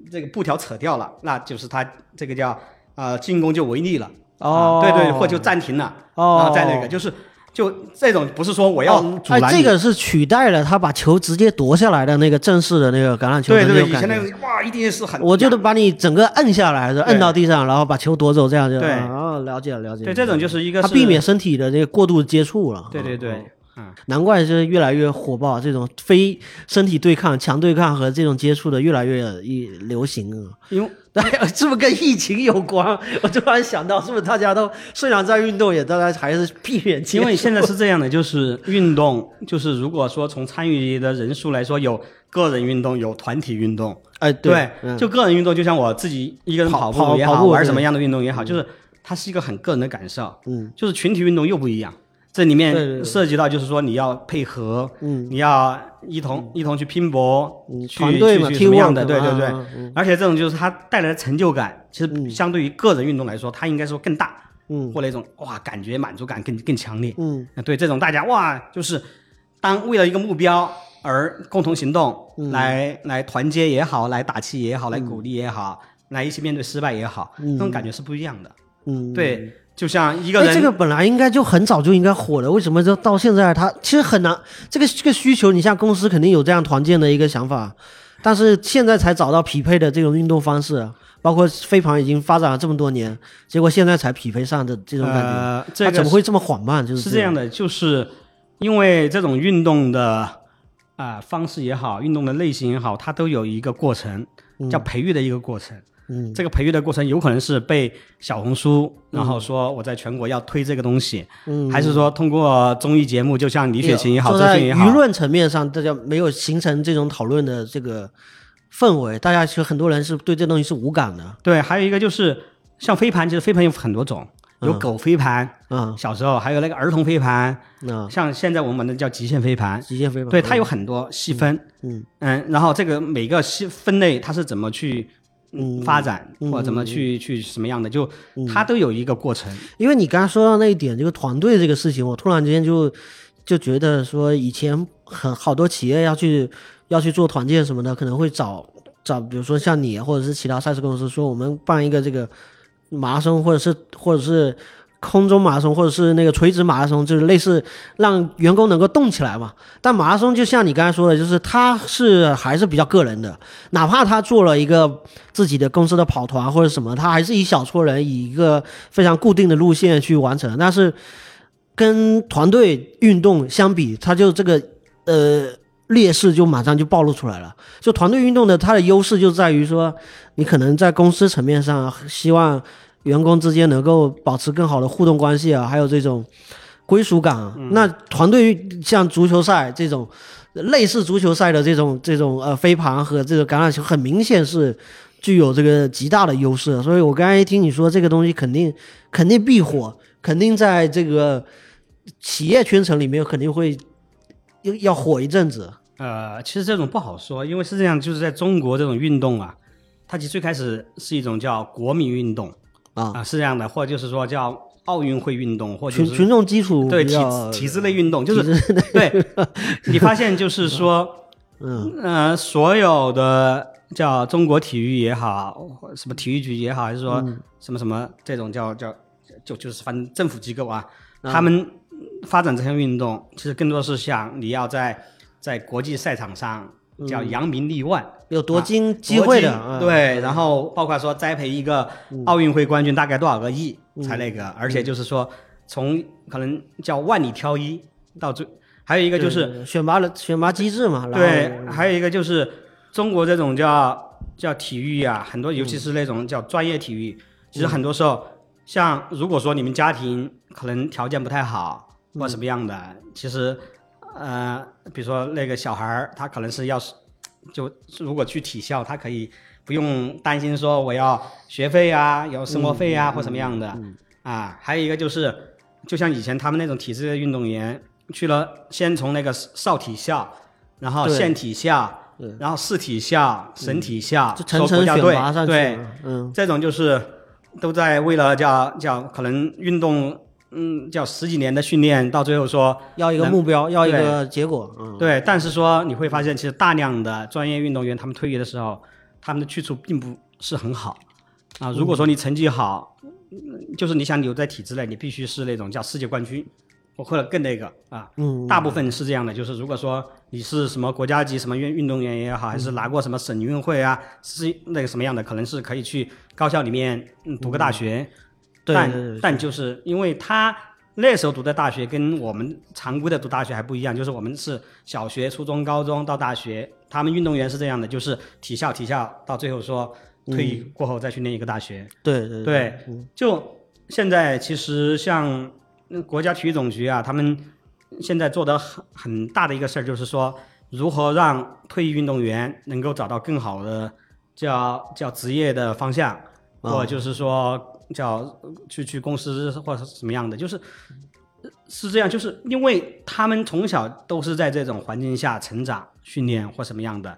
这个布条扯掉了，那就是他这个叫呃进攻就违例了，哦，对对，或就暂停了，哦，然后再那个就是。就这种不是说我要阻拦，这个是取代了他把球直接夺下来的那个正式的那个橄榄球。对对，以前那个哇，一定是很，我就得把你整个摁下来，摁到地上，然后把球夺走，这样就对。哦，了解了了解。对，这种就是一个他避免身体的这个过度接触了。对对对。嗯，难怪是越来越火爆，这种非身体对抗、强对抗和这种接触的越来越一流行啊。因为 是不是跟疫情有关？我突然想到，是不是大家都虽然在运动，也大家还是避免。因为现在是这样的，就是运动，就是如果说从参与的人数来说，有个人运动，有团体运动。哎，对，就个人运动，就像我自己一个人跑步也好，玩什么样的运动也好，就是它是一个很个人的感受。嗯，就是群体运动又不一样。这里面涉及到，就是说你要配合，嗯，你要一同一同去拼搏，团队嘛，什么样的？对对对。而且这种就是它带来的成就感，其实相对于个人运动来说，它应该说更大，嗯，或者一种哇，感觉满足感更更强烈，嗯。对这种大家哇，就是当为了一个目标而共同行动，来来团结也好，来打气也好，来鼓励也好，来一起面对失败也好，那种感觉是不一样的，嗯，对。就像一个人，这个本来应该就很早就应该火的，为什么就到现在它其实很难？这个这个需求，你像公司肯定有这样团建的一个想法，但是现在才找到匹配的这种运动方式，包括飞盘已经发展了这么多年，结果现在才匹配上的这种感觉，它怎么会这么缓慢？就是是这样的，就是因为这种运动的啊方式也好，运动的类型也好，它都有一个过程，叫培育的一个过程。嗯，这个培育的过程有可能是被小红书，然后说我在全国要推这个东西，嗯，还是说通过综艺节目，就像李雪琴也好，周迅也好，舆论层面上大家没有形成这种讨论的这个氛围，大家其实很多人是对这东西是无感的。对，还有一个就是像飞盘，其实飞盘有很多种，有狗飞盘，嗯，小时候还有那个儿童飞盘，嗯，像现在我们的叫极限飞盘，极限飞盘，对，它有很多细分，嗯。嗯，然后这个每个细分类它是怎么去。嗯，发展或怎么去去什么样的，就它都有一个过程。因为你刚刚说到那一点，这个团队这个事情，我突然之间就就觉得说，以前很好多企业要去要去做团建什么的，可能会找找，比如说像你或者是其他赛事公司，说我们办一个这个马拉松，或者是或者是。空中马拉松或者是那个垂直马拉松，就是类似让员工能够动起来嘛。但马拉松就像你刚才说的，就是他是还是比较个人的，哪怕他做了一个自己的公司的跑团或者什么，他还是以小撮人以一个非常固定的路线去完成。但是跟团队运动相比，他就这个呃劣势就马上就暴露出来了。就团队运动的它的优势就在于说，你可能在公司层面上希望。员工之间能够保持更好的互动关系啊，还有这种归属感。那团队像足球赛这种类似足球赛的这种这种呃飞盘和这个橄榄球，很明显是具有这个极大的优势。所以我刚才一听你说这个东西肯定肯定必火，肯定在这个企业圈层里面肯定会要要火一阵子。呃，其实这种不好说，因为是这样，就是在中国这种运动啊，它其实最开始是一种叫国民运动。啊，是这样的，或者就是说叫奥运会运动，或者群群众基础对体体制类运动，就是对，你发现就是说，嗯。呃，所有的叫中国体育也好，什么体育局也好，还是说什么什么这种叫叫就就是反正政府机构啊，他们发展这项运动，其实更多是想你要在在国际赛场上叫扬名立万。有夺金机会的，对，然后包括说栽培一个奥运会冠军，大概多少个亿才那个，而且就是说从可能叫万里挑一到最，还有一个就是选拔的选拔机制嘛，对，还有一个就是中国这种叫叫体育啊，很多尤其是那种叫专业体育，其实很多时候像如果说你们家庭可能条件不太好或什么样的，其实呃，比如说那个小孩儿他可能是要。就如果去体校，他可以不用担心说我要学费啊，有生活费啊或什么样的啊。还有一个就是，就像以前他们那种体制的运动员去了，先从那个少体校，然后县体校，然后市体校、省体校，层层选拔上去。对，嗯，这种就是都在为了叫叫可能运动。嗯，叫十几年的训练，到最后说要一个目标，要一个结果。嗯，对。但是说你会发现，其实大量的专业运动员他们退役的时候，他们的去处并不是很好啊。如果说你成绩好，就是你想留在体制内，你必须是那种叫世界冠军，或者更那个啊。嗯。大部分是这样的，就是如果说你是什么国家级什么运运动员也好，还是拿过什么省运会啊，是那个什么样的，可能是可以去高校里面读个大学。但但就是因为他那时候读的大学跟我们常规的读大学还不一样，就是我们是小学、初中、高中到大学，他们运动员是这样的，就是体校体校到最后说退役过后再去念一个大学。对对对，就现在其实像国家体育总局啊，他们现在做的很很大的一个事儿，就是说如何让退役运动员能够找到更好的叫叫职业的方向，或者就是说。叫去去公司或者什么样的，就是是这样，就是因为他们从小都是在这种环境下成长、训练或什么样的。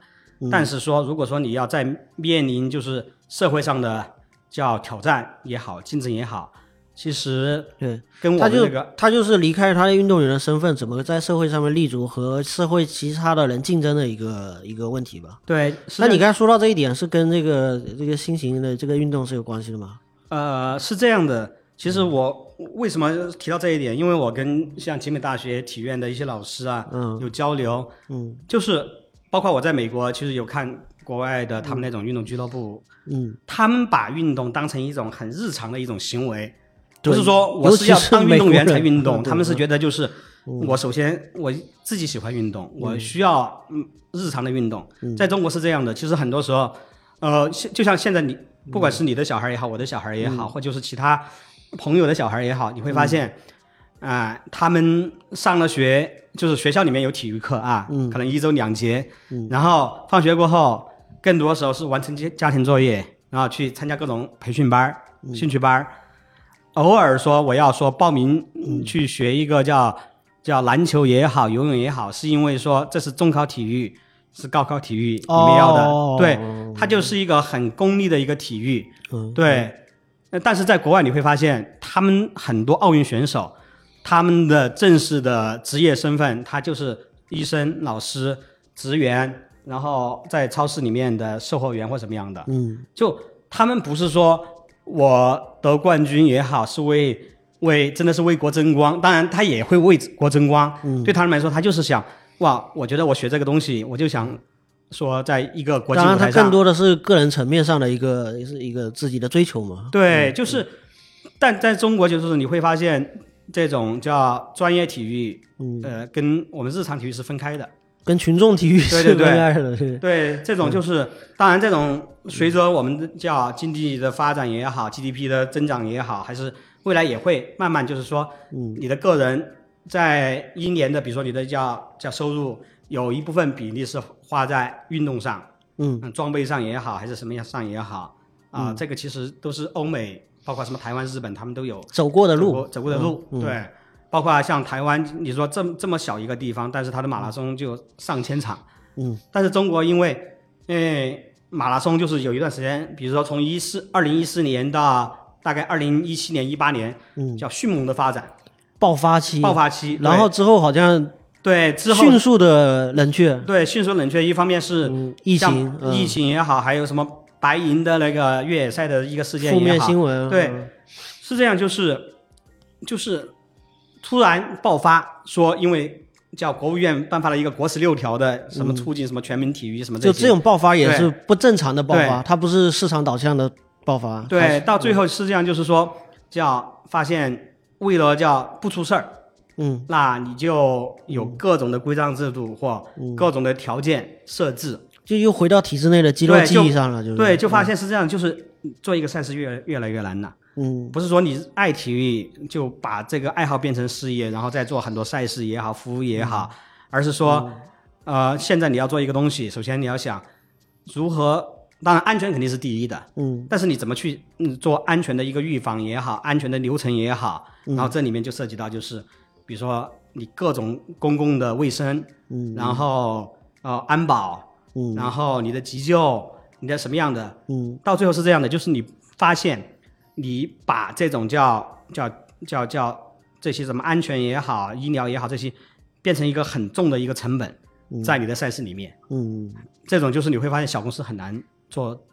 但是说，如果说你要在面临就是社会上的叫挑战也好、竞争也好，其实对，跟我这个他就是离开他的运动员的身份，怎么在社会上面立足和社会其他的人竞争的一个一个问题吧。对，那你刚才说到这一点，是跟这个这个新型的这个运动是有关系的吗？呃，是这样的，其实我为什么提到这一点？因为我跟像集美大学体院的一些老师啊，嗯，有交流，嗯，就是包括我在美国，其实有看国外的他们那种运动俱乐部，嗯，他们把运动当成一种很日常的一种行为，对。不是说我是是要当运动员才运 动，他们是觉得就是我首先我自己喜欢运动，我需要嗯日常的运动，在中国是这样的，其实很多时候，呃，现就像现在你不管是你的小孩也好，我的小孩也好，或就是其他朋友的小孩也好，你会发现，啊、他们上了学，就是学校里面有体育课啊，可能一周两节，然后放学过后，更多时候是完成家家庭作业，然后去参加各种培训班儿、兴趣班儿。偶尔说我要说报名嗯。去学一个叫叫篮球也好，游泳也好，是因为说这是中考体育，是高考体育里面要的，哦对，它就是一个很功利的一个体育，嗯对。那但是在国外你会发现，他们很多奥运选手，他们的正式的职业身份，他就是医生、老师、职员，然后在超市里面的售货员或什么样的。嗯就他们不是说我得冠军也好，是为为真的是为国争光，当然他也会为国争光。嗯对他们来说，他就是想哇，我觉得我学这个东西，我就想说在一个国际当然，它更多的是个人层面上的一个，是一个自己的追求嘛。对，就是，但在中国就是你会发现这种叫专业体育，嗯。呃，跟我们日常体育是分开的。跟群众体育是对对对。分开的，对。对，这种就是，当然这种随着我们叫经济的发展也好，GDP 的增长也好，还是未来也会慢慢就是说，嗯，你的个人在一年的，比如说你的叫叫收入，有一部分比例是花在运动上，嗯。嗯，装备上也好，还是什么样上也好，啊、这个其实都是欧美，包括什么台湾、日本，他们都有走过的走路，过走过的路，嗯嗯。对，包括像台湾，你说这么这么小一个地方，但是它的马拉松就上千场，嗯，但是中国因为，因为马拉松就是有一段时间，比如说从一四二零一四年到大概二零一七年一八年，嗯，叫迅猛的发展，爆发期，爆发期，然后之后好像对对之后。迅速的冷却，对迅速冷却，一方面是嗯，疫情，嗯。疫情也好，还有什么白银的那个越野赛的一个事件负面，新闻，对嗯是这样，就是就是突然爆发，说因为叫国务院颁发了一个国十六条的什么促进什么全民体育什么些，就这种爆发也是不正常的爆发，它不是市场导向的爆发，对，到最后是这样，就是说叫发现为了叫不出事儿，嗯。那你就有各种的规章制度或嗯。各种的条件设置，就又回到体制内的肌肉记忆上了，就是。对，就发现是这样，就是做一个赛事越越来越难了。嗯。不是说你爱体育就把这个爱好变成事业，然后再做很多赛事也好，服务也好，而是说，呃，现在你要做一个东西，首先你要想如何，当然安全肯定是第一的，嗯。但是你怎么去嗯做安全的一个预防也好，安全的流程也好，然后这里面就涉及到就是，比如说你各种公共的卫生，嗯。然后呃安保，嗯。然后你的急救，你的什么样的，嗯。到最后是这样的，就是你发现你把这种叫叫叫叫这些什么安全也好、医疗也好这些，变成一个很重的一个成本，在你的赛事里面，嗯。这种就是你会发现小公司很难做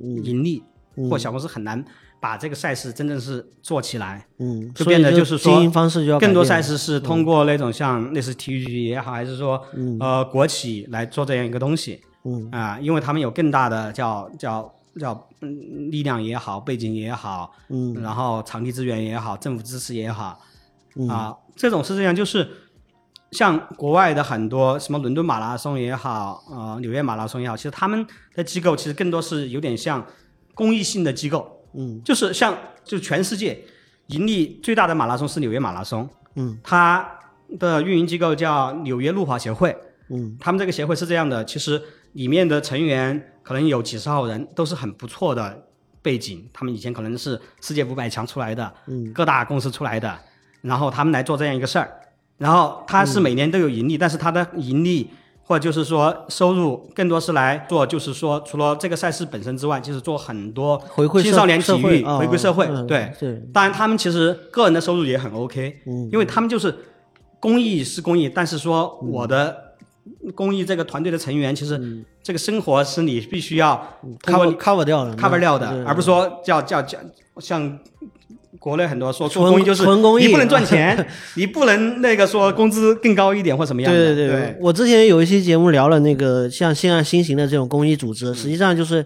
盈利，嗯。或小公司很难把这个赛事真正是做起来。嗯，就变得就是说经营方式就要更多赛事是通过那种像类似体育局也好，还是说呃国企来做这样一个东西。嗯。啊、因为他们有更大的叫叫叫嗯力量也好，背景也好，嗯。然后场地资源也好，政府支持也好，嗯。啊，这种是这样，就是像国外的很多什么伦敦马拉松也好，呃，纽约马拉松也好，其实他们的机构其实更多是有点像公益性的机构，嗯。就是像就全世界盈利最大的马拉松是纽约马拉松，嗯。它的运营机构叫纽约路跑协会，嗯。他们这个协会是这样的，其实里面的成员可能有几十号人，都是很不错的背景。他们以前可能是世界五百强出来的，嗯，各大公司出来的，然后他们来做这样一个事儿。然后他是每年都有盈利，但是他的盈利或者就是说收入更多是来做，就是说除了这个赛事本身之外，就是做很多回馈青少年体育回归社会。嗯对，对，当然他们其实个人的收入也很 OK，嗯。因为他们就是公益是公益，但是说我的公益这个团队的成员，其实这个生活是你必须要 cover cover 掉的 cover 掉的，而不是说叫叫叫像国内很多说做公益就是你不能赚钱，你不能那个说工资更高一点或什么样的。对对对，我之前有一期节目聊了那个像现在新型的这种公益组织，实际上就是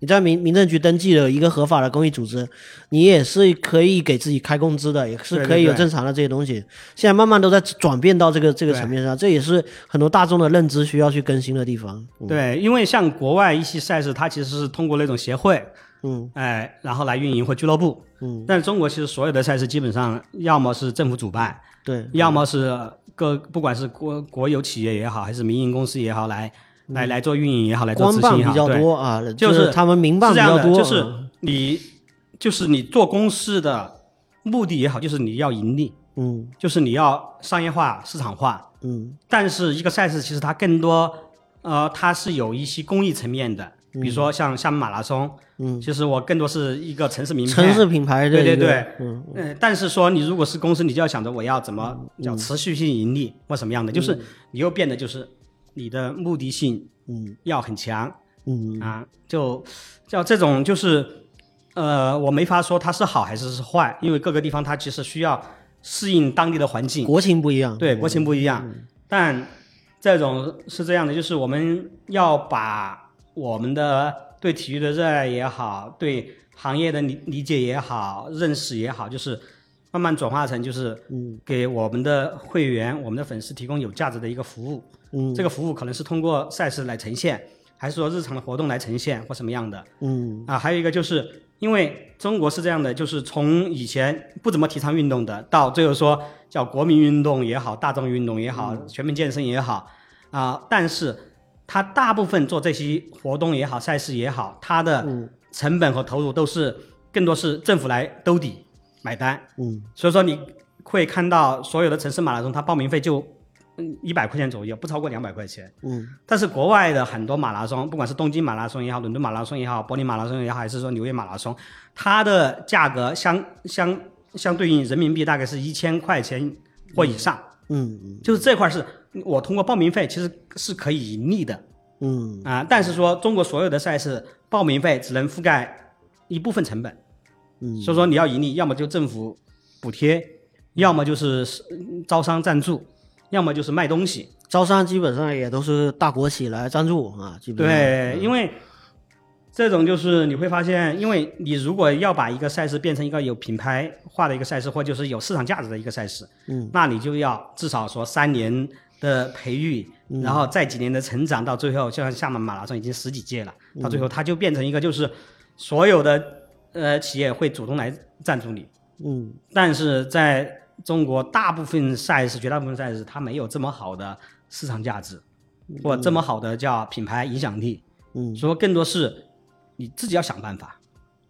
你在民民政局登记了一个合法的公益组织，你也是可以给自己开工资的，也是可以有正常的这些东西。现在慢慢都在转变到这个这个层面上，这也是很多大众的认知需要去更新的地方。对，因为像国外一些赛事，它其实是通过那种协会。嗯，哎，然后来运营或俱乐部，嗯，但是中国其实所有的赛事基本上要么是政府主办，对，要么是各不管是国国有企业也好，还是民营公司也好，来来来做运营也好，来做执行也好，比较多啊，就是他们民办比较多，就是你就是你做公司的目的也好，就是你要盈利，嗯，就是你要商业化、市场化，嗯，但是一个赛事其实它更多，呃，它是有一些公益层面的。比如说像厦门马拉松，嗯，其实我更多是一个城市名城市品牌，对对对，嗯。嗯。但是说你如果是公司，你就要想着我要怎么叫持续性盈利或什么样的，就是你又变得就是你的目的性，嗯，要很强，嗯。啊，就叫这种就是，呃，我没法说它是好还是是坏，因为各个地方它其实需要适应当地的环境，国情不一样，对，国情不一样。但这种是这样的，就是我们要把。我们的对体育的热爱也好，对行业的理理解也好，认识也好，就是慢慢转化成就是给我们的会员、我们的粉丝提供有价值的一个服务。嗯，这个服务可能是通过赛事来呈现，还是说日常的活动来呈现或什么样的？嗯，啊，还有一个就是因为中国是这样的，就是从以前不怎么提倡运动的，到最后说叫国民运动也好，大众运动也好，全民健身也好，啊，但是。他大部分做这些活动也好，赛事也好，他的成本和投入都是更多是政府来兜底买单。嗯，所以说你会看到所有的城市马拉松，它报名费就一百块钱左右，不超过两百块钱。嗯，但是国外的很多马拉松，不管是东京马拉松也好，伦敦马拉松也好，柏林马拉松也好，还是说纽约马拉松，它的价格相相相对应人民币大概是一千块钱或以上。嗯嗯，就是这块是。我通过报名费其实是可以盈利的，嗯啊，但是说中国所有的赛事报名费只能覆盖一部分成本，嗯，所以说你要盈利，要么就政府补贴，要么就是招商赞助，要么就是卖东西。招商基本上也都是大国企来赞助啊，基本上对，因为。这种就是你会发现，因为你如果要把一个赛事变成一个有品牌化的一个赛事，或就是有市场价值的一个赛事，嗯，那你就要至少说三年的培育，然后再几年的成长，到最后，就像厦门马拉松已经十几届了，到最后它就变成一个就是所有的呃企业会主动来赞助你，嗯，但是在中国大部分赛事，绝大部分赛事它没有这么好的市场价值，或这么好的叫品牌影响力，嗯，所以更多是。你自己要想办法，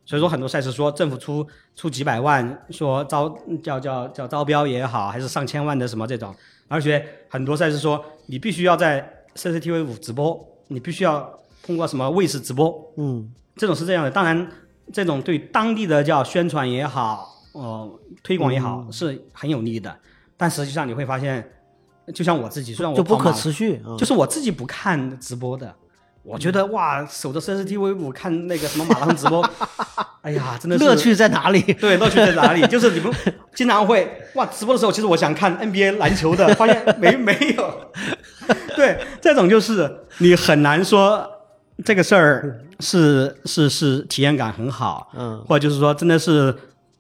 所以说很多赛事说政府出出几百万，说招叫叫叫招标也好，还是上千万的什么这种，而且很多赛事说你必须要在 CCTV 五直播，你必须要通过什么卫视直播，嗯，这种是这样的。当然，这种对当地的叫宣传也好，呃，推广也好是很有利的，但实际上你会发现，就像我自己，虽然我就不可持续，就是我自己不看直播的。我觉得哇，守着 CCTV 五看那个什么马拉松直播，哎呀，真的是乐趣在哪里？对，乐趣在哪里？就是你们经常会哇，直播的时候，其实我想看 NBA 篮球的，发现没没有。对，这种就是你很难说这个事儿是是是体验感很好，嗯，或者就是说真的是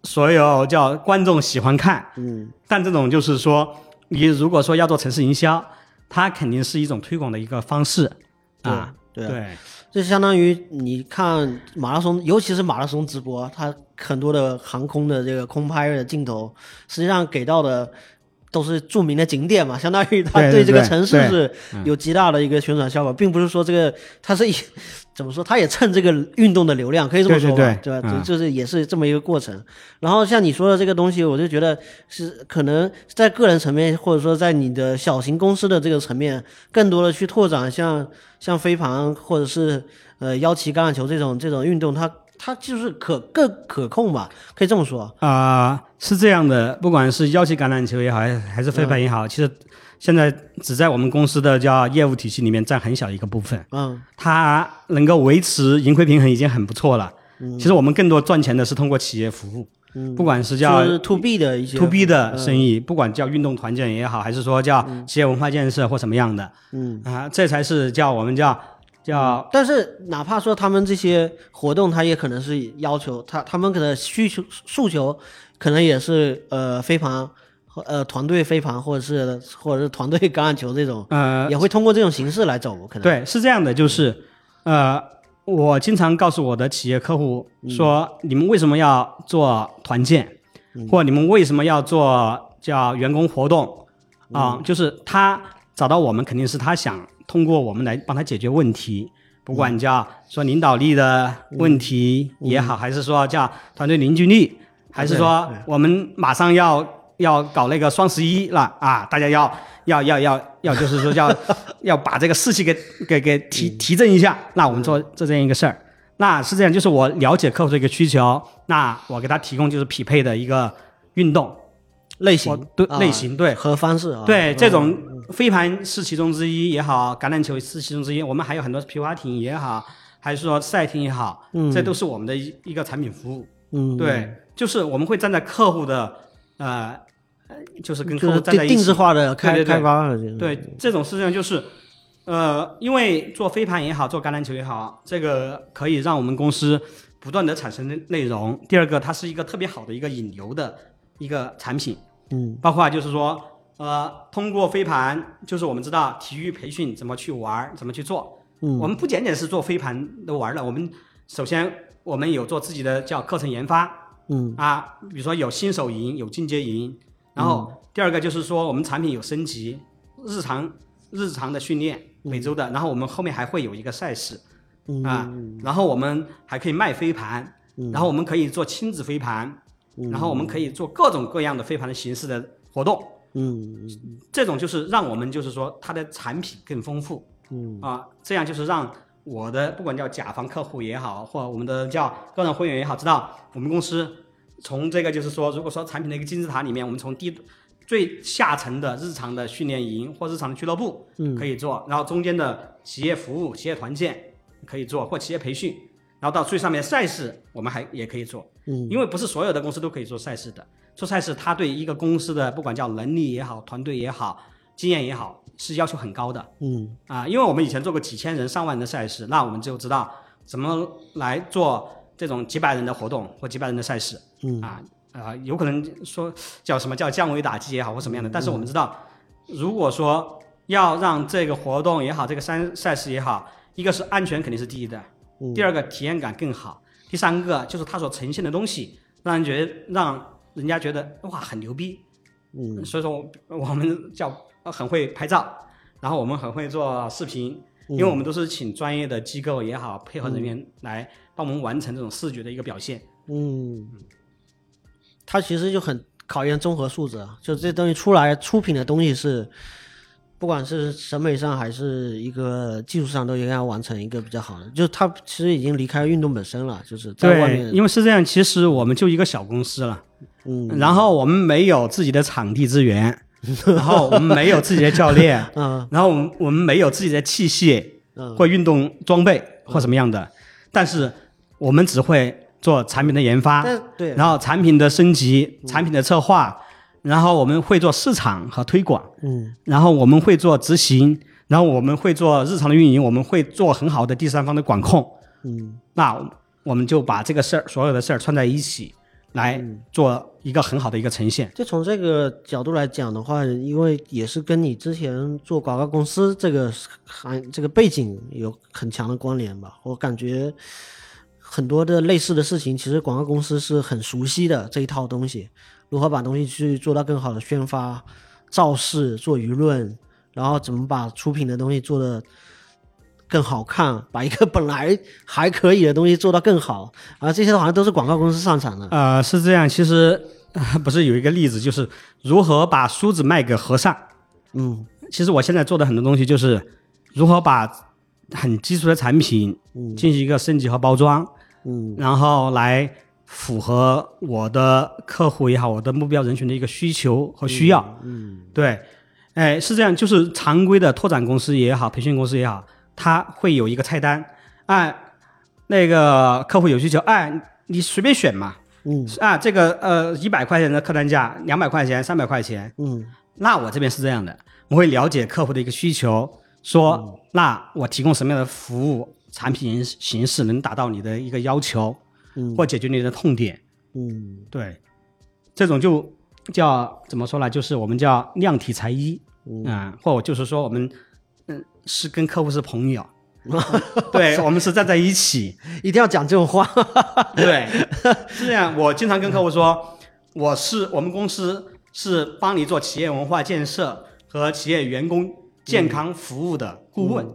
所有叫观众喜欢看，嗯，但这种就是说，你如果说要做城市营销，它肯定是一种推广的一个方式啊。对，就相当于你看马拉松，尤其是马拉松直播，它很多的航空的这个空拍的镜头，实际上给到的都是著名的景点嘛，相当于它对这个城市是有极大的一个宣传效果，并不是说这个它是怎么说，他也蹭这个运动的流量，可以这么说吧，对吧？就就是也是这么一个过程。然后像你说的这个东西，我就觉得是可能在个人层面，或者说在你的小型公司的这个层面，更多的去拓展像。像飞盘或者是呃腰旗橄榄球这种这种运动，它它就是可更可控吧，可以这么说啊，是这样的。不管是腰旗橄榄球也好，还还是飞盘也好，其实现在只在我们公司的叫业务体系里面占很小一个部分。嗯，它能够维持盈亏平衡已经很不错了。嗯，其实我们更多赚钱的是通过企业服务。嗯不管是叫 to B 的一些 to B 的生意，不管叫运动团建也好，还是说叫企业文化建设或什么样的，嗯啊，这才是叫我们叫叫。但是哪怕说他们这些活动，他也可能是要求他他们可能需求诉求，可能也是呃飞盘。呃，团队飞盘或者是或者是团队橄榄球这种，呃，也会通过这种形式来走，可能。对，是这样的，就是呃，我经常告诉我的企业客户说，你们为什么要做团建，或你们为什么要做叫员工活动啊？就是他找到我们，肯定是他想通过我们来帮他解决问题，不管叫说领导力的问题也好，还是说叫团队凝聚力，还是说我们马上要。要搞那个双十一了啊！大家要要要要要，就是说要 要把这个士气给给给提提振一下。那我们做做这样一个事儿，那是这样，就是我了解客户的一个需求，那我给他提供就是匹配的一个运动类型，对类型对和方式啊。对这种飞盘是其中之一也好，橄榄球是其中之一，我们还有很多皮划艇也好，还是说赛艇也好，这都是我们的一一个产品服务。嗯，对，就是我们会站在客户的呃。就是跟客户站在一起，定制化的开开发。对这种事情就是，呃，因为做飞盘也好，做橄榄球也好，这个可以让我们公司不断的产生内容。第二个，它是一个特别好的一个引流的一个产品。嗯，包括就是说，呃，通过飞盘，就是我们知道体育培训怎么去玩，怎么去做。嗯，我们不仅仅是做飞盘的玩了，我们首先我们有做自己的叫课程研发。嗯，啊，比如说有新手营，有进阶营。然后第二个就是说，我们产品有升级，日常日常的训练，每周的。然后我们后面还会有一个赛事，啊，然后我们还可以卖飞盘，然后我们可以做亲子飞盘，然后我们可以做各种各样的飞盘的形式的活动。嗯，这种就是让我们就是说它的产品更丰富。嗯，啊，这样就是让我的不管叫甲方客户也好，或我们的叫个人会员也好，知道我们公司。从这个就是说，如果说产品的一个金字塔里面，我们从低最下层的日常的训练营或日常的俱乐部可以做，然后中间的企业服务、企业团建可以做，或企业培训，然后到最上面赛事我们还也可以做。嗯，因为不是所有的公司都可以做赛事的，做赛事它对一个公司的不管叫能力也好、团队也好、经验也好，是要求很高的。嗯，啊，因为我们以前做过几千人、上万人的赛事，那我们就知道怎么来做。这种几百人的活动或几百人的赛事，嗯。啊啊，有可能说叫什么叫降维打击也好或什么样的，但是我们知道，如果说要让这个活动也好，这个赛赛事也好，一个是安全肯定是第一的，第二个体验感更好，第三个就是它所呈现的东西让人觉得让人家觉得哇很牛逼，嗯，所以说我们叫很会拍照，然后我们很会做视频。因为我们都是请专业的机构也好，配合人员来帮我们完成这种视觉的一个表现。嗯，它其实就很考验综合素质啊，就这东西出来出品的东西是，不管是审美上还是一个技术上，都应该完成一个比较好的。就是它其实已经离开运动本身了，就是在外面。因为是这样，其实我们就一个小公司了，嗯，然后我们没有自己的场地资源。然后我们没有自己的教练，嗯，然后我们我们没有自己的器械，嗯，或运动装备或什么样的，但是我们只会做产品的研发，对，然后产品的升级、产品的策划，然后我们会做市场和推广，嗯，然后我们会做执行，然后我们会做日常的运营，我们会做很好的第三方的管控，嗯，那我们就把这个事儿所有的事儿串在一起。来做一个很好的一个呈现。就从这个角度来讲的话，因为也是跟你之前做广告公司这个行这个背景有很强的关联吧。我感觉很多的类似的事情，其实广告公司是很熟悉的这一套东西，如何把东西去做到更好的宣发、造势、做舆论，然后怎么把出品的东西做的。更好看，把一个本来还可以的东西做到更好啊！这些好像都是广告公司擅长的。呃，是这样，其实 不是有一个例子，就是如何把梳子卖给和尚。嗯，其实我现在做的很多东西就是如何把很基础的产品进行一个升级和包装，嗯，然后来符合我的客户也好，我的目标人群的一个需求和需要。嗯，对，哎，是这样，就是常规的拓展公司也好，培训公司也好。他会有一个菜单，哎，那个客户有需求，哎，你随便选嘛，嗯。啊，这个呃一百块钱的客单价，两百块钱、三百块钱，嗯。那我这边是这样的，我会了解客户的一个需求，说、嗯。那我提供什么样的服务产品形式能达到你的一个要求，嗯。或解决你的痛点，嗯。对，这种就叫怎么说呢？就是我们叫量体裁衣，嗯、或者就是说我们嗯是跟客户是朋友，对我们是站在一起，一定要讲这种话。对，是这样。我经常跟客户说，我是我们公司是帮你做企业文化建设和企业员工健康服务的顾问，嗯，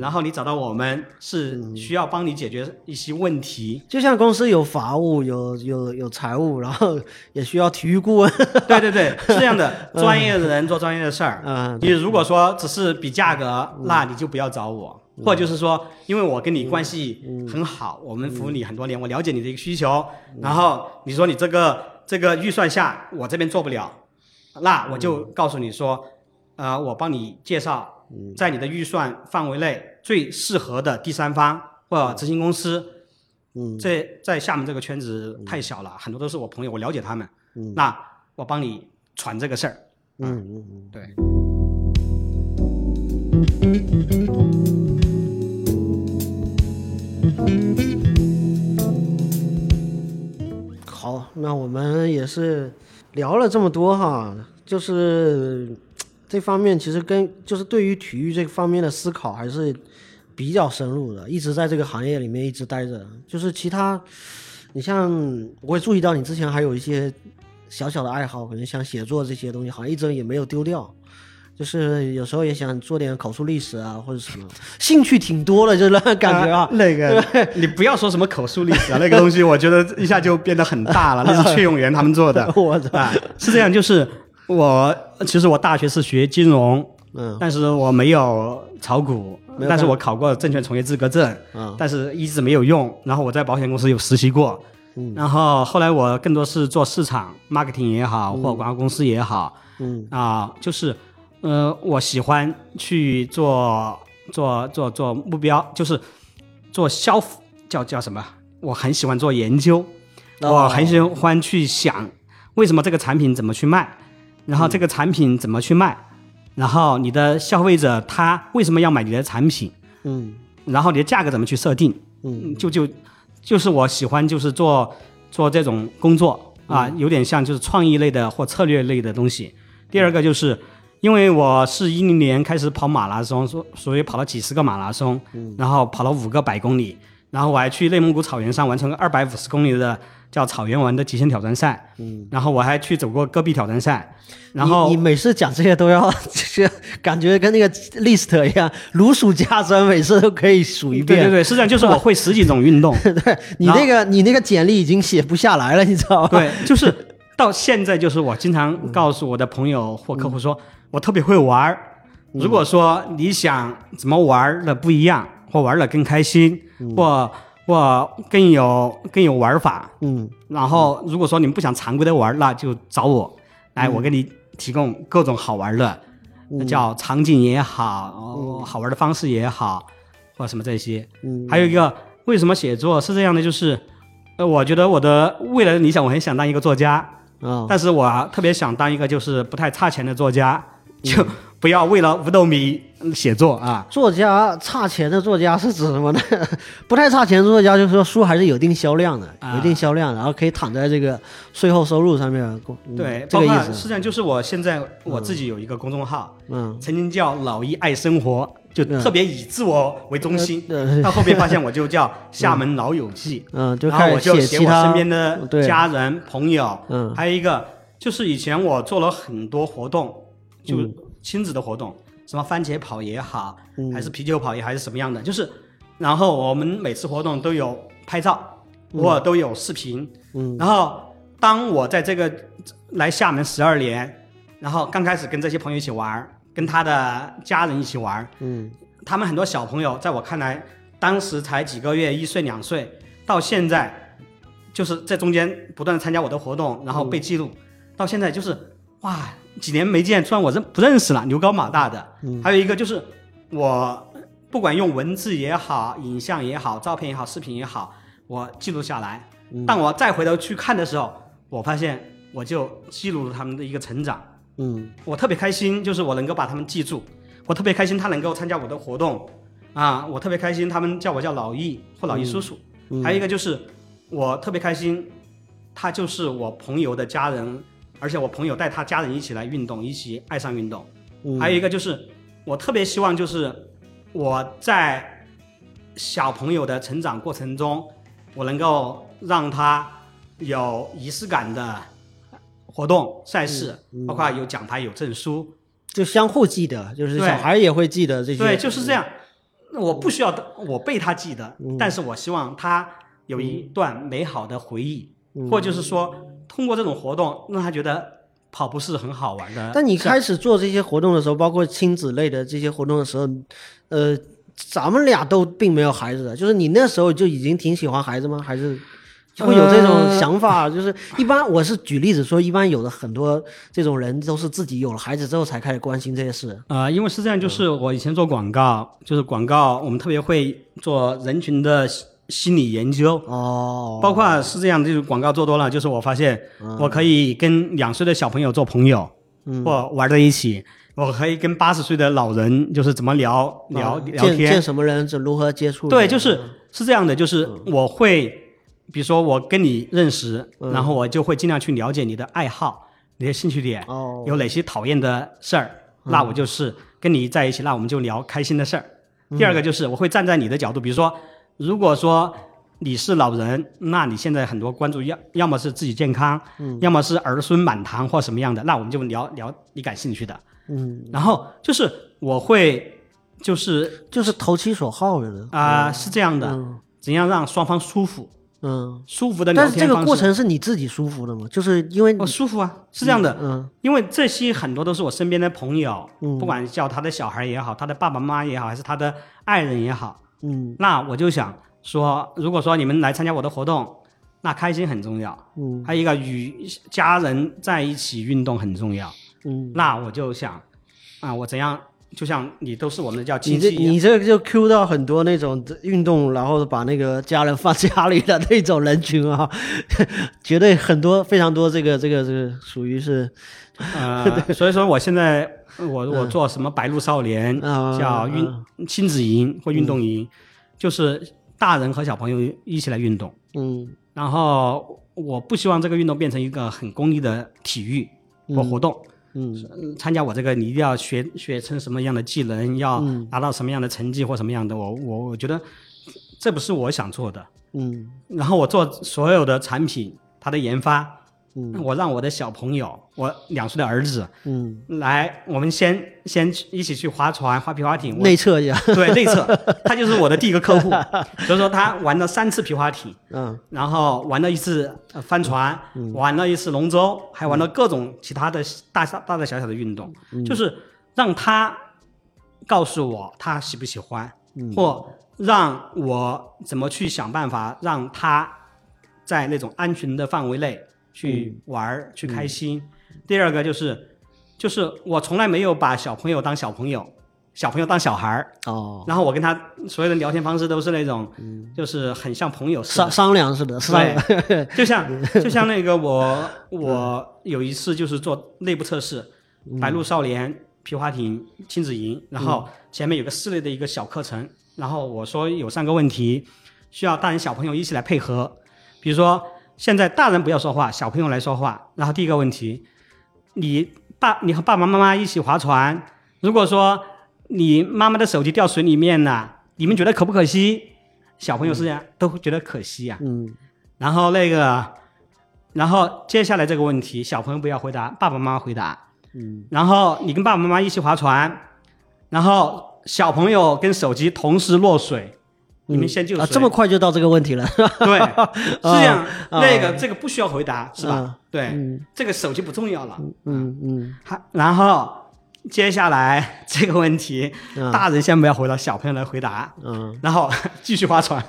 然后你找到我们是需要帮你解决一些问题。就像公司有法务、有有有财务，然后也需要体育顾问。对对对，是这样的，专业的人做专业的事儿。嗯你如果说只是比价格，那你就不要找我。或者就是说，因为我跟你关系很好，我们服务你很多年，我了解你的一个需求，然后你说你这个这个预算下，我这边做不了，那我就告诉你说，呃，我帮你介绍在你的预算范围内最适合的第三方或者执行公司。嗯，这在厦门这个圈子太小了，很多都是我朋友，我了解他们。嗯那我帮你传这个事儿。嗯嗯嗯，对。好，那我们也是聊了这么多哈，就是这方面其实跟就是对于体育这方面的思考还是比较深入的，一直在这个行业里面一直待着。就是其他，你像我也注意到你之前还有一些小小的爱好，可能像写作这些东西，好像一直也没有丢掉。就是有时候也想做点口述历史啊，或者什么，兴趣挺多的，就那感觉啊。那个你不要说什么口述历史啊，那个东西我觉得一下就变得很大了，那是 崔永元他们做的。我操啊，是这样，就是我其实我大学是学金融，嗯。但是我没有炒股，但是我考过证券从业资格证，嗯。但是一直没有用。然后我在保险公司有实习过，嗯。然后后来我更多是做市场 marketing 也好，或广告公司也好，嗯。啊，就是呃，我喜欢去做做做做目标，就是做消叫叫什么？我很喜欢做研究，哦。我很喜欢去想为什么这个产品怎么去卖，然后这个产品怎么去卖，然后你的消费者他为什么要买你的产品，嗯。然后你的价格怎么去设定，嗯。就就就是我喜欢就是做做这种工作啊，有点像就是创意类的或策略类的东西。第二个就是因为我是一零年开始跑马拉松，所所以跑了几十个马拉松，然后跑了五个百公里，然后我还去内蒙古草原上完成了二百五十公里的叫草原玩的极限挑战赛，嗯，然后我还去走过戈壁挑战赛，然后你你每次讲这些都要，就是感觉跟那个 list 一样，如数家珍，每次都可以数一遍。对对对，实际上就是我会十几种运动，对你那个你那个简历已经写不下来了，你知道吗？对，就是到现在，就是我经常告诉我的朋友或客户说，我特别会玩儿。如果说你想怎么玩的不一样，或玩的更开心，或或更有更有玩法，嗯。然后如果说你们不想常规的玩儿，那就找我，来，我给你提供各种好玩的，叫场景也好，哦好玩的方式也好，或什么这些。嗯。还有一个，为什么写作是这样的？就是，呃，我觉得我的未来的理想，我很想当一个作家，啊但是我特别想当一个就是不太差钱的作家，嗯。就不要为了五斗米写作啊。作家差钱的作家是指什么呢？不太差钱的作家，就是说书还是有一定销量的，啊有一定销量，然后可以躺在这个税后收入上面。嗯对，这个意包括实。际上就是我现在我自己有一个公众号，嗯，曾经叫老一爱生活，就特别以自我为中心。呃到后面发现我就叫厦门老友记，嗯，就然后我就写我身边的家人朋友，嗯还有一个就是以前我做了很多活动，就亲子的活动，什么番茄跑也好，嗯。还是啤酒跑也还是什么样的，就是，然后我们每次活动都有拍照，我都有视频，嗯，然后当我在这个来厦门十二年，然后刚开始跟这些朋友一起玩儿，跟他的家人一起玩儿，嗯。他们很多小朋友，在我看来，当时才几个月，一岁两岁，到现在，就是在中间不断的参加我的活动，然后被记录，到现在就是哇，几年没见，突然我认不认识了，牛高马大的。还有一个就是我不管用文字也好，影像也好，照片也好，视频也好，我记录下来，当我再回头去看的时候，我发现我就记录了他们的一个成长。嗯，我特别开心，就是我能够把他们记住。我特别开心，他能够参加我的活动。啊，我特别开心，他们叫我叫老易或老易叔叔。还有一个就是，我特别开心，他就是我朋友的家人，而且我朋友带他家人一起来运动，一起爱上运动。还有一个就是，我特别希望就是我在小朋友的成长过程中，我能够让他有仪式感的活动赛事，包括有奖牌、有证书，就相互记得，就是小孩也会记得这些。对，就是这样。我不需要我被他记得，但是我希望他有一段美好的回忆，或就是说通过这种活动让他觉得跑步是很好玩的。但你开始做这些活动的时候，包括亲子类的这些活动的时候，呃，咱们俩都并没有孩子的，就是你那时候就已经挺喜欢孩子吗？还是？会有这种想法，就是一般我是举例子说，一般有的很多这种人都是自己有了孩子之后才开始关心这些事。啊，因为是这样，就是我以前做广告，就是广告，我们特别会做人群的心理研究。哦。包括是这样，就是广告做多了，就是我发现我可以跟两岁的小朋友做朋友，或玩在一起；我可以跟八十岁的老人，就是怎么聊聊聊天。见什么人，就如何接触。对，就是是这样的，就是我会。比如说我跟你认识，然后我就会尽量去了解你的爱好、你的兴趣点，有哪些讨厌的事儿，那我就是跟你在一起，那我们就聊开心的事儿。第二个就是我会站在你的角度，比如说，如果说你是老人，那你现在很多关注要要么是自己健康，要么是儿孙满堂或什么样的，那我们就聊聊你感兴趣的。嗯，然后就是我会就是就是投其所好的啊，是这样的，怎样让双方舒服。嗯，舒服的聊天但是这个过程是你自己舒服的吗？就是因为我舒服啊，是这样的。嗯，因为这些很多都是我身边的朋友，不管叫他的小孩也好，他的爸爸妈妈也好，还是他的爱人也好。嗯，那我就想说，如果说你们来参加我的活动，那开心很重要。嗯，还有一个与家人在一起运动很重要。嗯，那我就想，啊，我怎样？就像你都是我们的叫亲戚，你这你这个就 Q 到很多那种运动，然后把那个家人放家里的那种人群啊，绝对很多非常多，这个这个这个属于是，呃，所以说我现在我我做什么白鹿少年叫运亲子营或运动营，就是大人和小朋友一起来运动，嗯，然后我不希望这个运动变成一个很功利的体育或活动。嗯，参加我这个，你一定要学学成什么样的技能，要达到什么样的成绩或什么样的，我我我觉得这不是我想做的。嗯，然后我做所有的产品，它的研发。嗯，我让我的小朋友，我两岁的儿子，嗯，来，我们先先一起去划船、划皮划艇。内测一下，对，内测，他就是我的第一个客户，所以说他玩了三次皮划艇，嗯，然后玩了一次帆船，玩了一次龙舟，还玩了各种其他的大大大大小小的运动，就是让他告诉我他喜不喜欢，或让我怎么去想办法让他在那种安全的范围内。去玩儿，去开心。第二个就是，就是我从来没有把小朋友当小朋友，小朋友当小孩儿。哦。然后我跟他所有的聊天方式都是那种，就是很像朋友商商量似的。是吧。就像 就像那个我我有一次就是做内部测试，白鹿少年皮划艇亲子营，然后前面有个室内的一个小课程，然后我说有三个问题需要大人小朋友一起来配合，比如说。现在大人不要说话，小朋友来说话。然后第一个问题，你爸你和爸爸妈妈一起划船，如果说你妈妈的手机掉水里面了，你们觉得可不可惜？小朋友是这样，都会觉得可惜呀。嗯。然后那个，然后接下来这个问题，小朋友不要回答，爸爸妈妈回答。嗯。然后你跟爸爸妈妈一起划船，然后小朋友跟手机同时落水。你们先就啊，这么快就到这个问题了，对，是这样。那个这个不需要回答，是吧？对，这个手机不重要了。嗯嗯。好，然后接下来 这个问题，大人先不要回答，小朋友来回答。嗯。然后继续划船。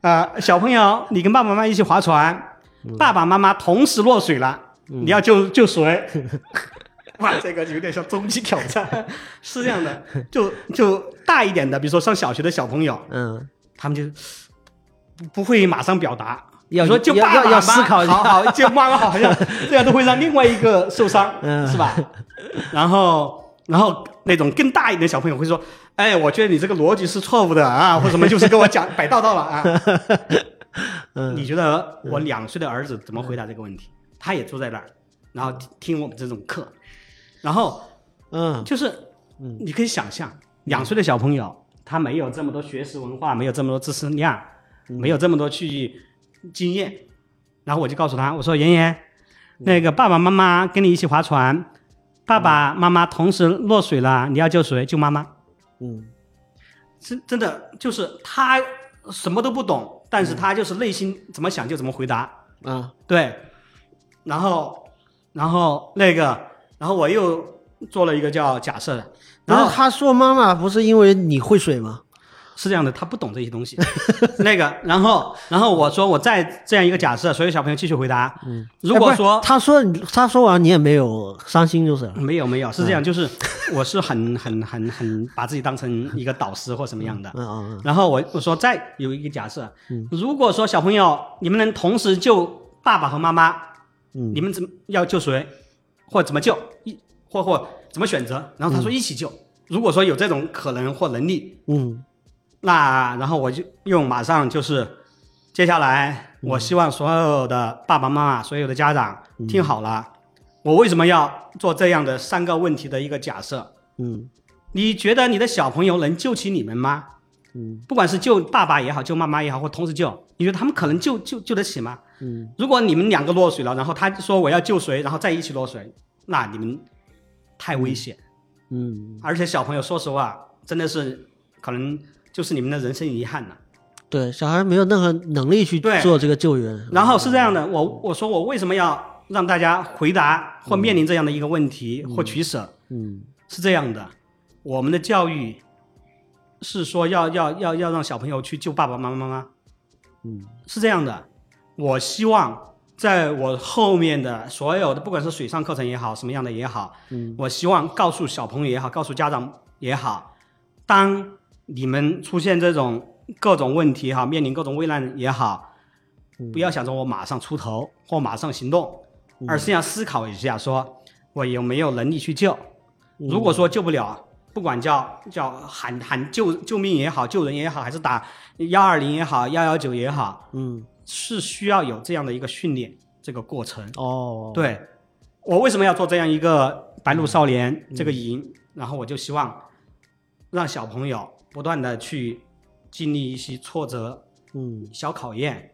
啊，小朋友，你跟爸爸妈妈一起划船，爸爸妈妈同时落水了，你要救救谁？哇，这个有点像终极挑战，是这样的，就就大一点的，比如说上小学的小朋友，嗯，他们就不不会马上表达，要说就爸爸要思考好好就妈妈好像 这样都会让另外一个受伤，嗯是吧？然后然后那种更大一点的小朋友会说，哎，我觉得你这个逻辑是错误的啊，或什么就是跟我讲摆道道了啊。你觉得我两岁的儿子怎么回答这个问题？他也坐在那儿，然后听我们这种课，然后嗯，就是你可以想象，两岁的小朋友他没有这么多学识文化，没有这么多知识量，没有这么多去。经验，然后我就告诉他，我说：“妍妍，那个爸爸妈妈跟你一起划船，爸爸妈妈同时落水了，你要救谁？救妈妈。”嗯，真真的就是他什么都不懂，但是他就是内心怎么想就怎么回答。啊，对，然后，然后那个，然后我又做了一个叫假设的，然后他说妈妈不是因为你会水吗？是这样的，他不懂这些东西。那个，然后，然后我说，我再这样一个假设，所有小朋友继续回答。嗯，如果说他说他说完你也没有伤心，就是没有没有是这样，就是我是很很很很把自己当成一个导师或什么样的。嗯嗯。然后我我说再有一个假设，如果说小朋友你们能同时救爸爸和妈妈，嗯，你们怎么要救谁，或怎么救一或或怎么选择？然后他说一起救。如果说有这种可能或能力，嗯。那然后我就用马上就是，接下来我希望所有的爸爸妈妈、所有的家长听好了，我为什么要做这样的三个问题的一个假设？嗯，你觉得你的小朋友能救起你们吗？嗯，不管是救爸爸也好，救妈妈也好，或同时救，你觉得他们可能救救救得起吗？嗯，如果你们两个落水了，然后他说我要救谁，然后再一起落水，那你们太危险。嗯，而且小朋友说实话，真的是可能。就是你们的人生遗憾了，对，小孩没有任何能力去做这个救援。然后是这样的，我我说我为什么要让大家回答或面临这样的一个问题或取舍？嗯，是这样的，我们的教育是说要要要要让小朋友去救爸爸妈妈吗？嗯，是这样的，我希望在我后面的所有的，不管是水上课程也好，什么样的也好，嗯，我希望告诉小朋友也好，告诉家长也好，当。你们出现这种各种问题哈，面临各种危难也好，不要想着我马上出头或马上行动，而是要思考一下，说我有没有能力去救。如果说救不了，不管叫叫喊喊救救命也好，救人也好，还是打幺二零也好，幺幺九也好，嗯，是需要有这样的一个训练这个过程。哦，对，我为什么要做这样一个白鹿少年这个营？然后我就希望让小朋友。不断的去经历一些挫折，嗯，小考验。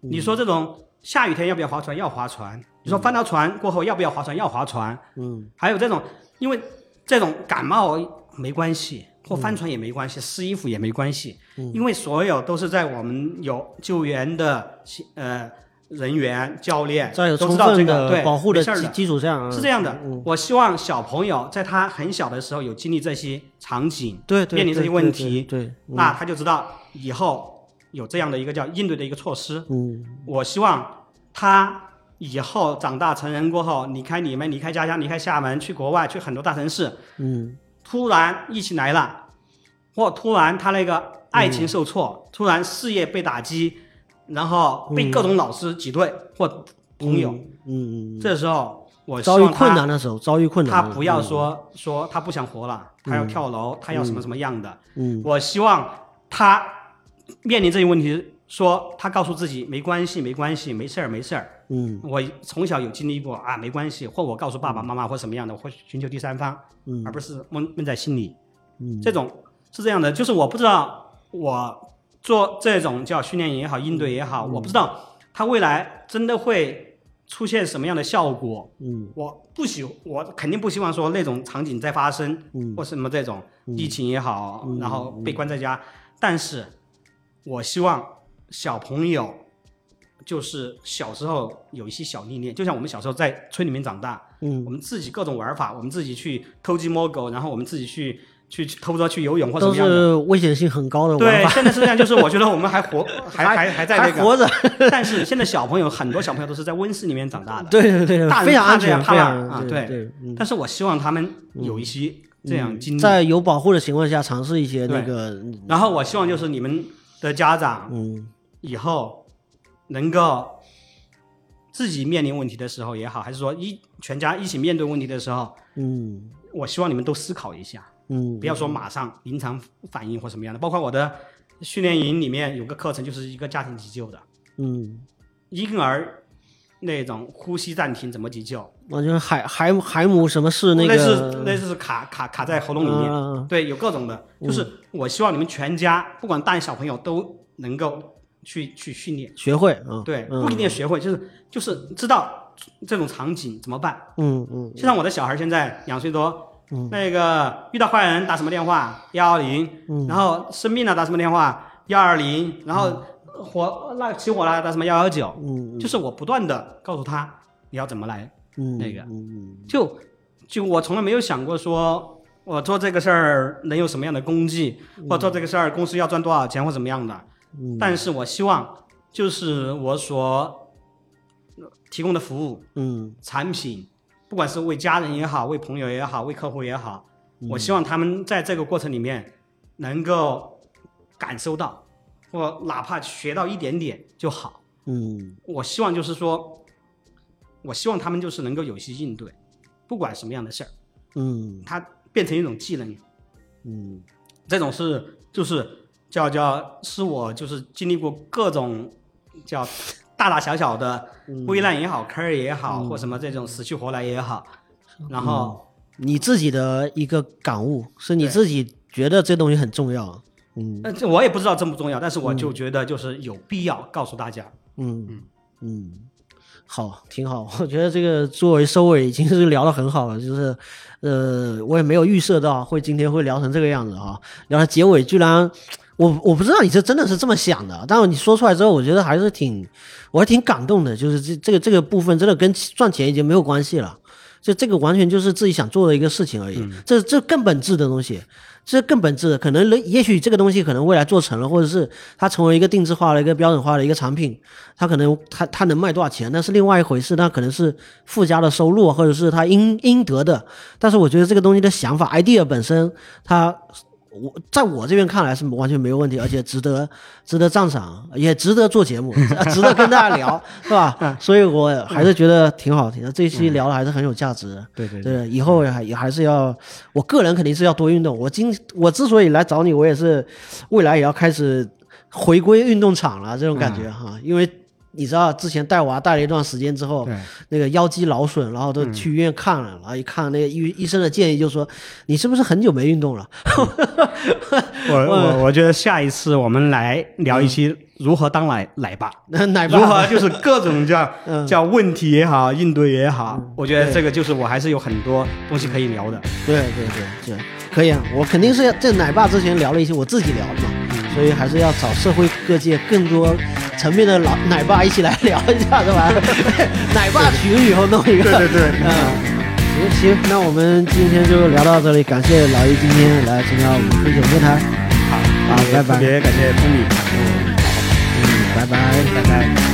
你说这种下雨天要不要划船？要划船。你说翻到船过后要不要划船？要划船。嗯，还有这种，因为这种感冒没关系，或翻船也没关系，湿衣服也没关系，因为所有都是在我们有救援的呃。人员、教练在有充分的保护的基础上，是这样的。我希望小朋友在他很小的时候有经历这些场景，对面临这些问题，对，那他就知道以后有这样的一个叫应对的一个措施。嗯，我希望他以后长大成人过后，离开你们，离开家乡，离开厦门，去国外，去很多大城市，嗯，突然疫情来了，或突然他那个爱情受挫，突然事业被打击。然后被各种老师挤兑或朋友，嗯嗯，这时候我遭遇困难的时候，遭遇困难，他不要说说他不想活了，他要跳楼，他要什么什么样的，嗯，我希望他面临这些问题，说他告诉自己没关系，没关系，没事儿，没事儿，嗯，我从小有经历过啊，没关系，或我告诉爸爸妈妈或什么样的，或寻求第三方，嗯，而不是闷闷在心里，嗯，这种是这样的，就是我不知道我。做这种叫训练也好，应对也好，我不知道它未来真的会出现什么样的效果。嗯，我不希，我肯定不希望说那种场景再发生，嗯，或什么这种疫情也好，然后被关在家。但是，我希望小朋友就是小时候有一些小历练，就像我们小时候在村里面长大，嗯，我们自己各种玩法，我们自己去偷鸡摸狗，然后我们自己去。去偷着去游泳或者什么都是危险性很高的。对，现在是这样，就是我觉得我们还活，还还还在那个活着。但是现在小朋友很多小朋友都是在温室里面长大的，对对对，大非常安全，非常啊，对。但是我希望他们有一些这样经历，在有保护的情况下尝试一些那个。然后我希望就是你们的家长，嗯，以后能够自己面临问题的时候也好，还是说一全家一起面对问题的时候，嗯，我希望你们都思考一下，嗯，不要说马上临场反应或什么样的。包括我的训练营里面有个课程，就是一个家庭急救的，嗯，婴儿。那种呼吸暂停怎么急救？我觉得海海海姆什么事那个类似类似是卡卡卡在喉咙里面，对，有各种的。就是我希望你们全家不管大小朋友都能够去去训练学会嗯，对，不一定学会，就是就是知道这种场景怎么办。嗯嗯。就像我的小孩现在两岁多，那个遇到坏人打什么电话？幺幺零，然后生病了打什么电话？幺二零，然后。火那起火了，打什么？幺幺九？嗯，就是我不断的告诉他你要怎么来，嗯，那个，嗯就就我从来没有想过说我做这个事儿能有什么样的功绩，或做这个事儿公司要赚多少钱或怎么样的。嗯，但是我希望就是我所提供的服务，嗯，产品，不管是为家人也好，为朋友也好，为客户也好，我希望他们在这个过程里面能够感受到。或哪怕学到一点点就好，嗯，我希望就是说，我希望他们就是能够有些应对，不管什么样的事儿，嗯，它变成一种技能，嗯，这种是就是叫叫是我就是经历过各种叫大大小小的危难也好，坑儿也好，或什么这种死去活来也好，然后你自己的一个感悟是你自己觉得这东西很重要。嗯，那这我也不知道重不重要，但是我就觉得就是有必要告诉大家。嗯。嗯。嗯，好，挺好。我觉得这个作为收尾已经是聊得很好了，就是呃，我也没有预设到会今天会聊成这个样子啊。聊到结尾，居然我我不知道你这真的是这么想的，但是你说出来之后，我觉得还是挺，我还挺感动的。就是这这个这个部分真的跟赚钱已经没有关系了，就这个完全就是自己想做的一个事情而已。这这更本质的东西。这更本质的，可能也许这个东西可能未来做成了，或者是它成为一个定制化的一个标准化的一个产品，它可能它它能卖多少钱，那是另外一回事，那可能是附加的收入，或者是它应应得的。但是我觉得这个东西的想法 idea 本身，它。我在我这边看来是完全没有问题，而且值得值得赞赏，也值得做节目，值得跟大家聊，是吧？所以我还是觉得挺好听的，这一期聊的还是很有价值。对对对，以后还也还是要，我个人肯定是要多运动。我今我之所以来找你，我也是未来也要开始回归运动场了，这种感觉哈，因为。你知道之前带娃带了一段时间之后，那个腰肌劳损，然后都去医院看了，然后一看那个医医生的建议就说，你是不是很久没运动了？我我我觉得下一次我们来聊一期如何当奶奶爸，奶爸如何就是各种叫 叫问题也好，应对也好，我觉得这个就是我还是有很多东西可以聊的。对对对对，可以啊，我肯定是要在奶爸之前聊了一些我自己聊的嘛。所以还是要找社会各界更多层面的老奶爸一起来聊一下，是吧？奶爸群以后弄一个，对对对，嗯，行行，那我们今天就聊到这里，感谢老易今天来参加我们飞酒电台，好，好，拜拜，特别感谢风米，嗯，嗯，拜拜，拜拜。